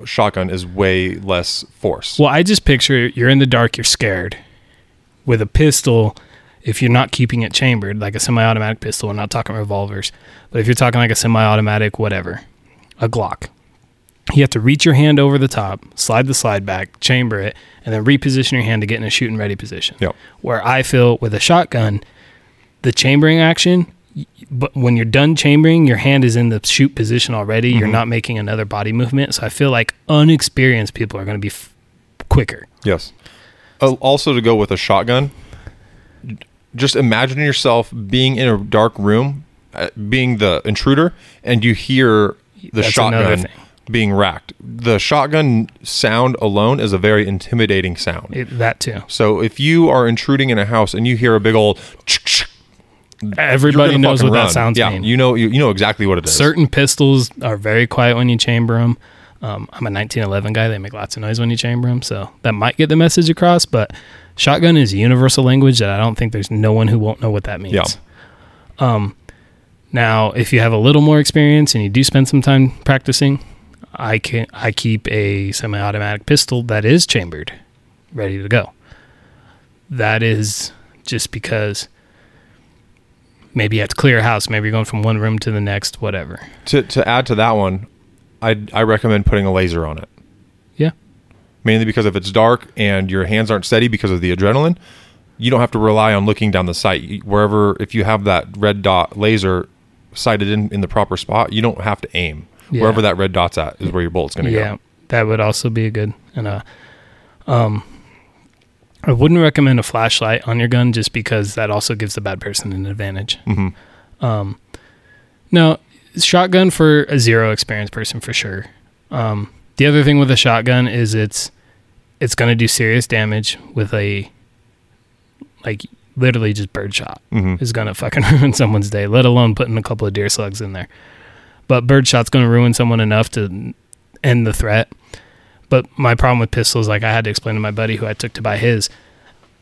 a shotgun is way less force. Well, I just picture you're in the dark, you're scared. With a pistol, if you're not keeping it chambered, like a semi automatic pistol, we're not talking revolvers, but if you're talking like a semi automatic, whatever, a Glock, you have to reach your hand over the top, slide the slide back, chamber it, and then reposition your hand to get in a shooting ready position. Yep. Where I feel with a shotgun, the chambering action, but when you're done chambering, your hand is in the shoot position already. You're Mhm. not making another body movement. So I feel like unexperienced people are going to be f- quicker. Yes. Uh, also, to go with a shotgun, just imagine yourself being in a dark room, uh, being the intruder, and you hear the That's shotgun being racked. The shotgun sound alone is a very intimidating sound. It, that too. So if you are intruding in a house and you hear a big old, Everybody knows what run. that sounds Yeah, mean. you know, you, you know exactly what it is. Certain pistols are very quiet when you chamber them. Um, I'm a 1911 guy. They make lots of noise when you chamber them, so that might get the message across. But Shotgun is a universal language that I don't think there's no one who won't know what that means. Yeah. Um, now, if you have a little more experience and you do spend some time practicing, I can I keep a semi-automatic pistol that is chambered, ready to go. That is just because maybe you have to clear a house, maybe you're going from one room to the next, whatever. To to add to that one, I I recommend putting a laser on it. Yeah. Mainly because if it's dark and your hands aren't steady because of the adrenaline, you don't have to rely on looking down the sight. Wherever if you have that red dot laser sighted in in the proper spot, you don't have to aim. Yeah. Wherever that red dot's at is where your bullet's going to yeah, go. Yeah, that would also be a good. And uh, um, I wouldn't recommend a flashlight on your gun just because that also gives the bad person an advantage. hmm Um, no, shotgun for a zero experience person for sure. Um, the other thing with a shotgun is it's it's going to do serious damage with a like literally just birdshot hmm is going to fucking ruin someone's day, let alone putting a couple of deer slugs in there. But birdshot's going to ruin someone enough to end the threat. But my problem with pistols, like I had to explain to my buddy who I took to buy his,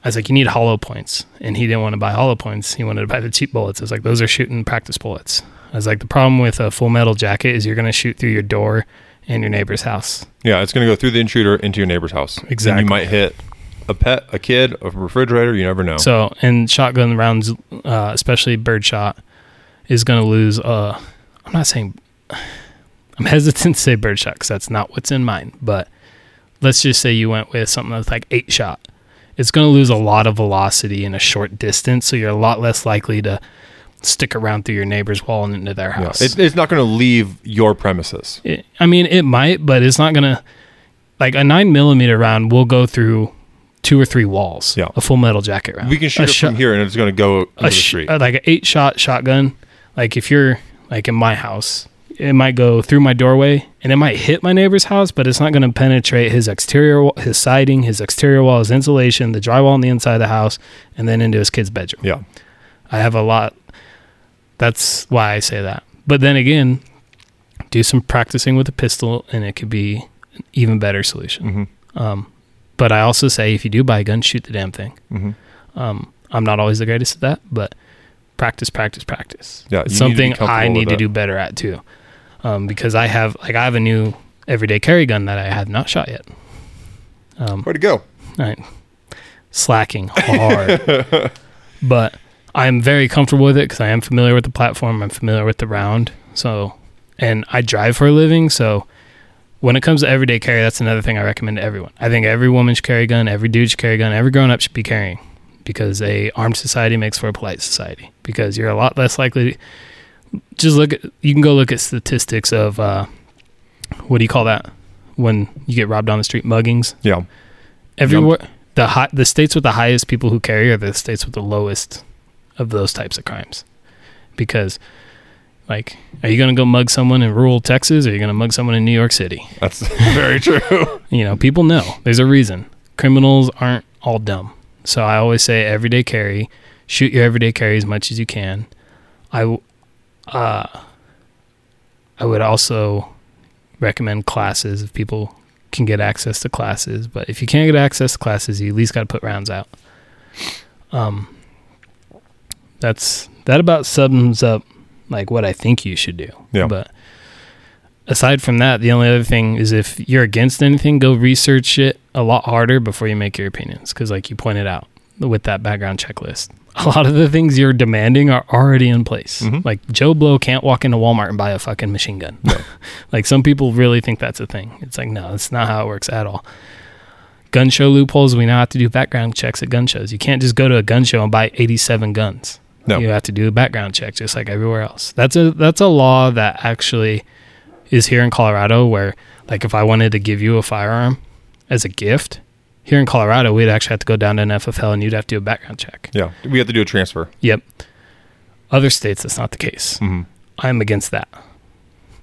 I was like, you need hollow points. And he didn't want to buy hollow points. He wanted to buy the cheap bullets. I was like, those are shooting practice bullets. I was like, the problem with a full metal jacket is you're going to shoot through your door and your neighbor's house. Yeah, it's going to go through the intruder into your neighbor's house. And Exactly. you might hit a pet, a kid, a refrigerator. You never know. So, and shotgun rounds, uh, especially birdshot, is going to lose. Uh, I'm not saying. I'm hesitant to say birdshot because that's not what's in mine. But let's just say you went with something that's like eight shot. It's going to lose a lot of velocity in a short distance, so you're a lot less likely to stick around through your neighbor's wall and into their yeah, house. it, it's not going to leave your premises. It- I mean, it might, but it's not gonna. Like a nine millimeter round will go through two or three walls. Yeah. a full metal jacket round. We can shoot A it shot- from here, and it's going to go a the sh- street. uh, like an eight shot shotgun. Like if you're like in my house, it might go through my doorway and it might hit my neighbor's house, but it's not going to penetrate his exterior, his siding, his exterior wall, his insulation, the drywall on the inside of the house, and then into his kid's bedroom. yeah, I have a lot. That's why I say that. But then again, do some practicing with a pistol, and it could be an even better solution. hmm Um, but I also say if you do buy a gun, shoot the damn thing. hmm Um, I'm not always the greatest at that, but practice, practice, practice. Yeah, it's you need something I need to do better at too, um, because I have like I have a new everyday carry gun that I have not shot yet. Um, Where'd it go? right, slacking hard, but I'm very comfortable with it because I am familiar with the platform. I'm familiar with the round, so and I drive for a living, so. When it comes to everyday carry, that's another thing I recommend to everyone. I think every woman should carry a gun, every dude should carry a gun, every grown up should be carrying because a armed society makes for a polite society because you're a lot less likely To, just look at you can go look at statistics of uh, what do you call that when you get robbed on the street muggings Yeah, everywhere the high, the states with the highest people who carry are the states with the lowest of those types of crimes because like are you going to go mug someone in rural Texas or are you going to mug someone in New York City that's very true. you know, people know there's a reason. Criminals aren't all dumb. So I always say everyday carry, shoot your everyday carry as much as you can. I, uh, I would also recommend classes if people can get access to classes. But if you can't get access to classes, you at least got to put rounds out. Um, that's that about sums up like what I think you should do. Yeah. But aside from that, the only other thing is if you're against anything, go research it a lot harder before you make your opinions. Because, like you pointed out with that background checklist, a lot of the things you're demanding are already in place. Mhm. Like Joe Blow can't walk into Walmart and buy a fucking machine gun. like some people really think that's a thing. It's like no, that's not how it works at all. Gun show loopholes. We now have to do background checks at gun shows. You can't just go to a gun show and buy 87 guns. No. You have to do a background check just like everywhere else. That's a that's a law that actually is here in Colorado where like if I wanted to give you a firearm as a gift, here in Colorado we'd actually have to go down to an FFL and you'd have to do a background check. Yeah, we have to do a transfer. Yep. Other states that's not the case. hmm I'm against that.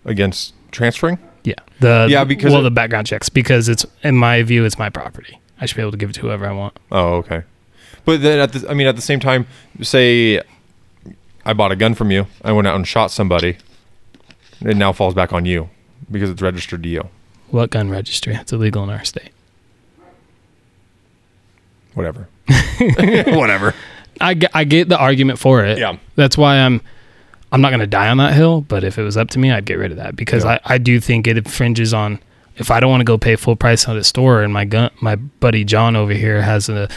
Against transferring. Yeah. The Yeah, because well it- the background checks because it's in my view it's my property. I should be able to give it to whoever I want. Oh, okay. But then at the, I mean, at the same time, say I bought a gun from you, I went out and shot somebody, it now falls back on you because it's registered to you. What gun registry? It's illegal in our state. Whatever. Whatever. I get, I get the argument for it. Yeah. That's why I'm I'm not going to die on that hill, but if it was up to me, I'd get rid of that because Yeah. I, I do think it infringes on if I don't want to go pay full price at a store and my gun my buddy John over here has a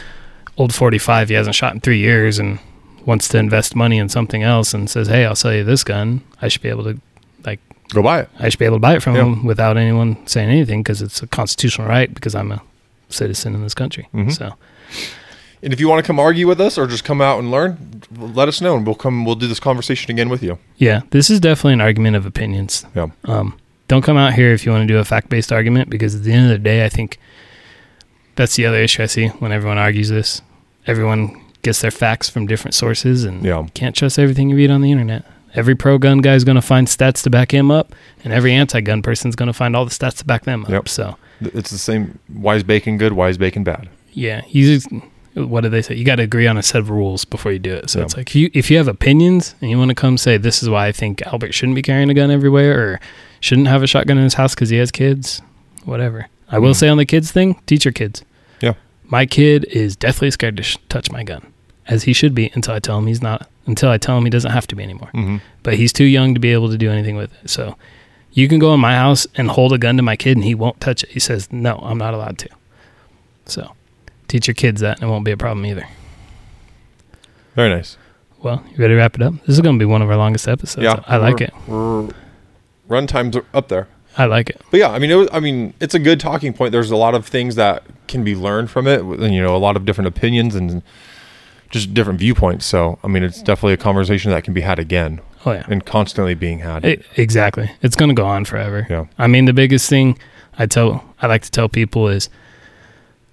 old 45 he hasn't shot in 3 years and wants to invest money in something else and says, "Hey, I'll sell you this gun." I should be able to like Go buy it. I should be able to buy it from Yeah. him without anyone saying anything because it's a constitutional right because I'm a citizen in this country. Mhm. So, And if you want to come argue with us or just come out and learn, let us know and we'll come we'll do this conversation again with you. yeah, this is definitely an argument of opinions. Yeah. Um, don't come out here if you want to do a fact based argument because at the end of the day, I think that's the other issue I see when everyone argues this. Everyone gets their facts from different sources and Yeah. can't trust everything you read on the internet. Every pro gun guy is going to find stats to back him up, and every anti gun person is going to find all the stats to back them up. Yep. So, It's the same why is bacon good, why is bacon bad? yeah, you just, what do they say? You got to agree on a set of rules before you do it. So Yeah. it's like if you if you have opinions and you want to come say this is why I think Albert shouldn't be carrying a gun everywhere or shouldn't have a shotgun in his house because he has kids, whatever. I will Mhm. say on the kids thing, teach your kids. My kid is deathly scared to sh- touch my gun, as he should be until I tell him he's not. Until I tell him he doesn't have to be anymore. Mm-hmm. But he's too young to be able to do anything with it. So you can go in my house and hold a gun to my kid and he won't touch it. He says, No, I'm not allowed to. So teach your kids that and it won't be a problem either. Very nice. Well, you ready to wrap it up? This is going to be one of our longest episodes. yeah, I like it. We're run times are up there. I like it. But yeah, I mean, it was, I mean, it's a good talking point. There's a lot of things that can be learned from it, and you know, a lot of different opinions and just different viewpoints. So, I mean, it's definitely a conversation that can be had again Oh, yeah. and constantly being had. It, exactly. It's going to go on forever. Yeah. I mean, the biggest thing I tell, I like to tell people is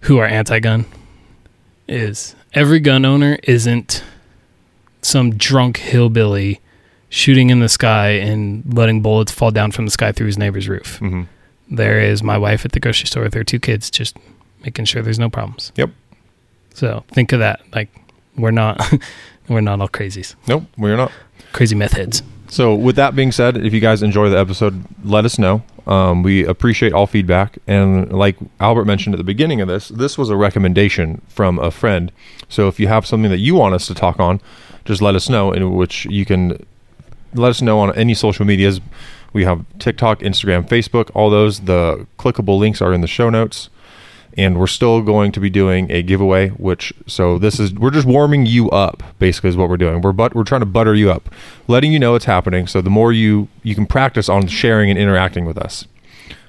who are anti-gun is every gun owner isn't some drunk hillbilly shooting in the sky and letting bullets fall down from the sky through his neighbor's roof. hmm There is my wife at the grocery store with her two kids, just making sure there's no problems. Yep. So think of that. Like we're not, we're not all crazies, Nope, we're not. crazy meth heads. So, with that being said, if you guys enjoy the episode, let us know. Um, we appreciate all feedback. And like Albert mentioned at the beginning of this, this was a recommendation from a friend. So, if you have something that you want us to talk on, just let us know. In which you can let us know on any social medias. We have TikTok, Instagram, Facebook, all those. The clickable links are in the show notes. And we're still going to be doing a giveaway, which so this is we're just warming you up, basically is what we're doing. We're but we're trying to butter you up, letting you know it's happening. So the more you you can practice on sharing and interacting with us,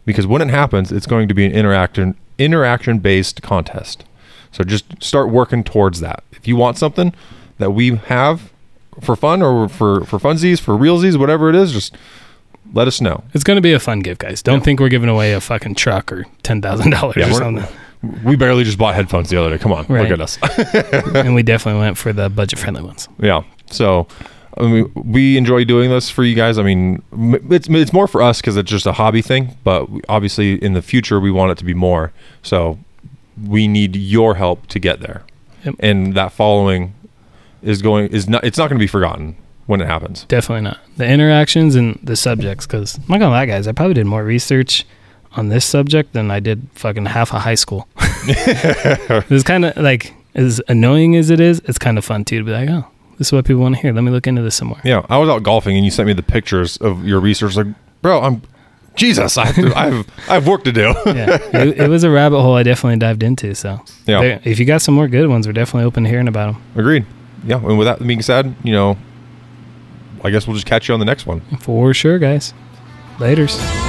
because when it happens, it's going to be an interaction interaction based contest. So just start working towards that. If you want something that we have for fun or for for funsies, for realsies, whatever it is, just let us know. It's going to be a fun gift, guys. Don't Yeah. think we're giving away a fucking truck or ten thousand dollars or something. We barely just bought headphones the other day. Come on, Right. look at us. and we definitely went for the budget friendly ones. Yeah. So, I mean, we enjoy doing this for you guys. I mean, it's it's more for us because it's just a hobby thing. But obviously, in the future, we want it to be more. So, we need your help to get there. Yep. And that following is going is not. It's not going to be forgotten when it happens. Definitely not the interactions and the subjects. Because I'm not gonna lie, guys, I probably did more research on this subject than I did fucking half a high school. it's kind of like as annoying as it is. It's kind of fun too to be like, oh, this is what people want to hear. Let me look into this some more. Yeah, I was out golfing and you sent me the pictures of your research. Like, bro, I'm Jesus. I have to, I have I have work to do. yeah, it, it was a rabbit hole I definitely dived into. So, Yeah. if you got some more good ones, we're definitely open to hearing about them. Agreed. Yeah. And with that being said, you know, I guess we'll just catch you on the next one. For sure, guys. Laters.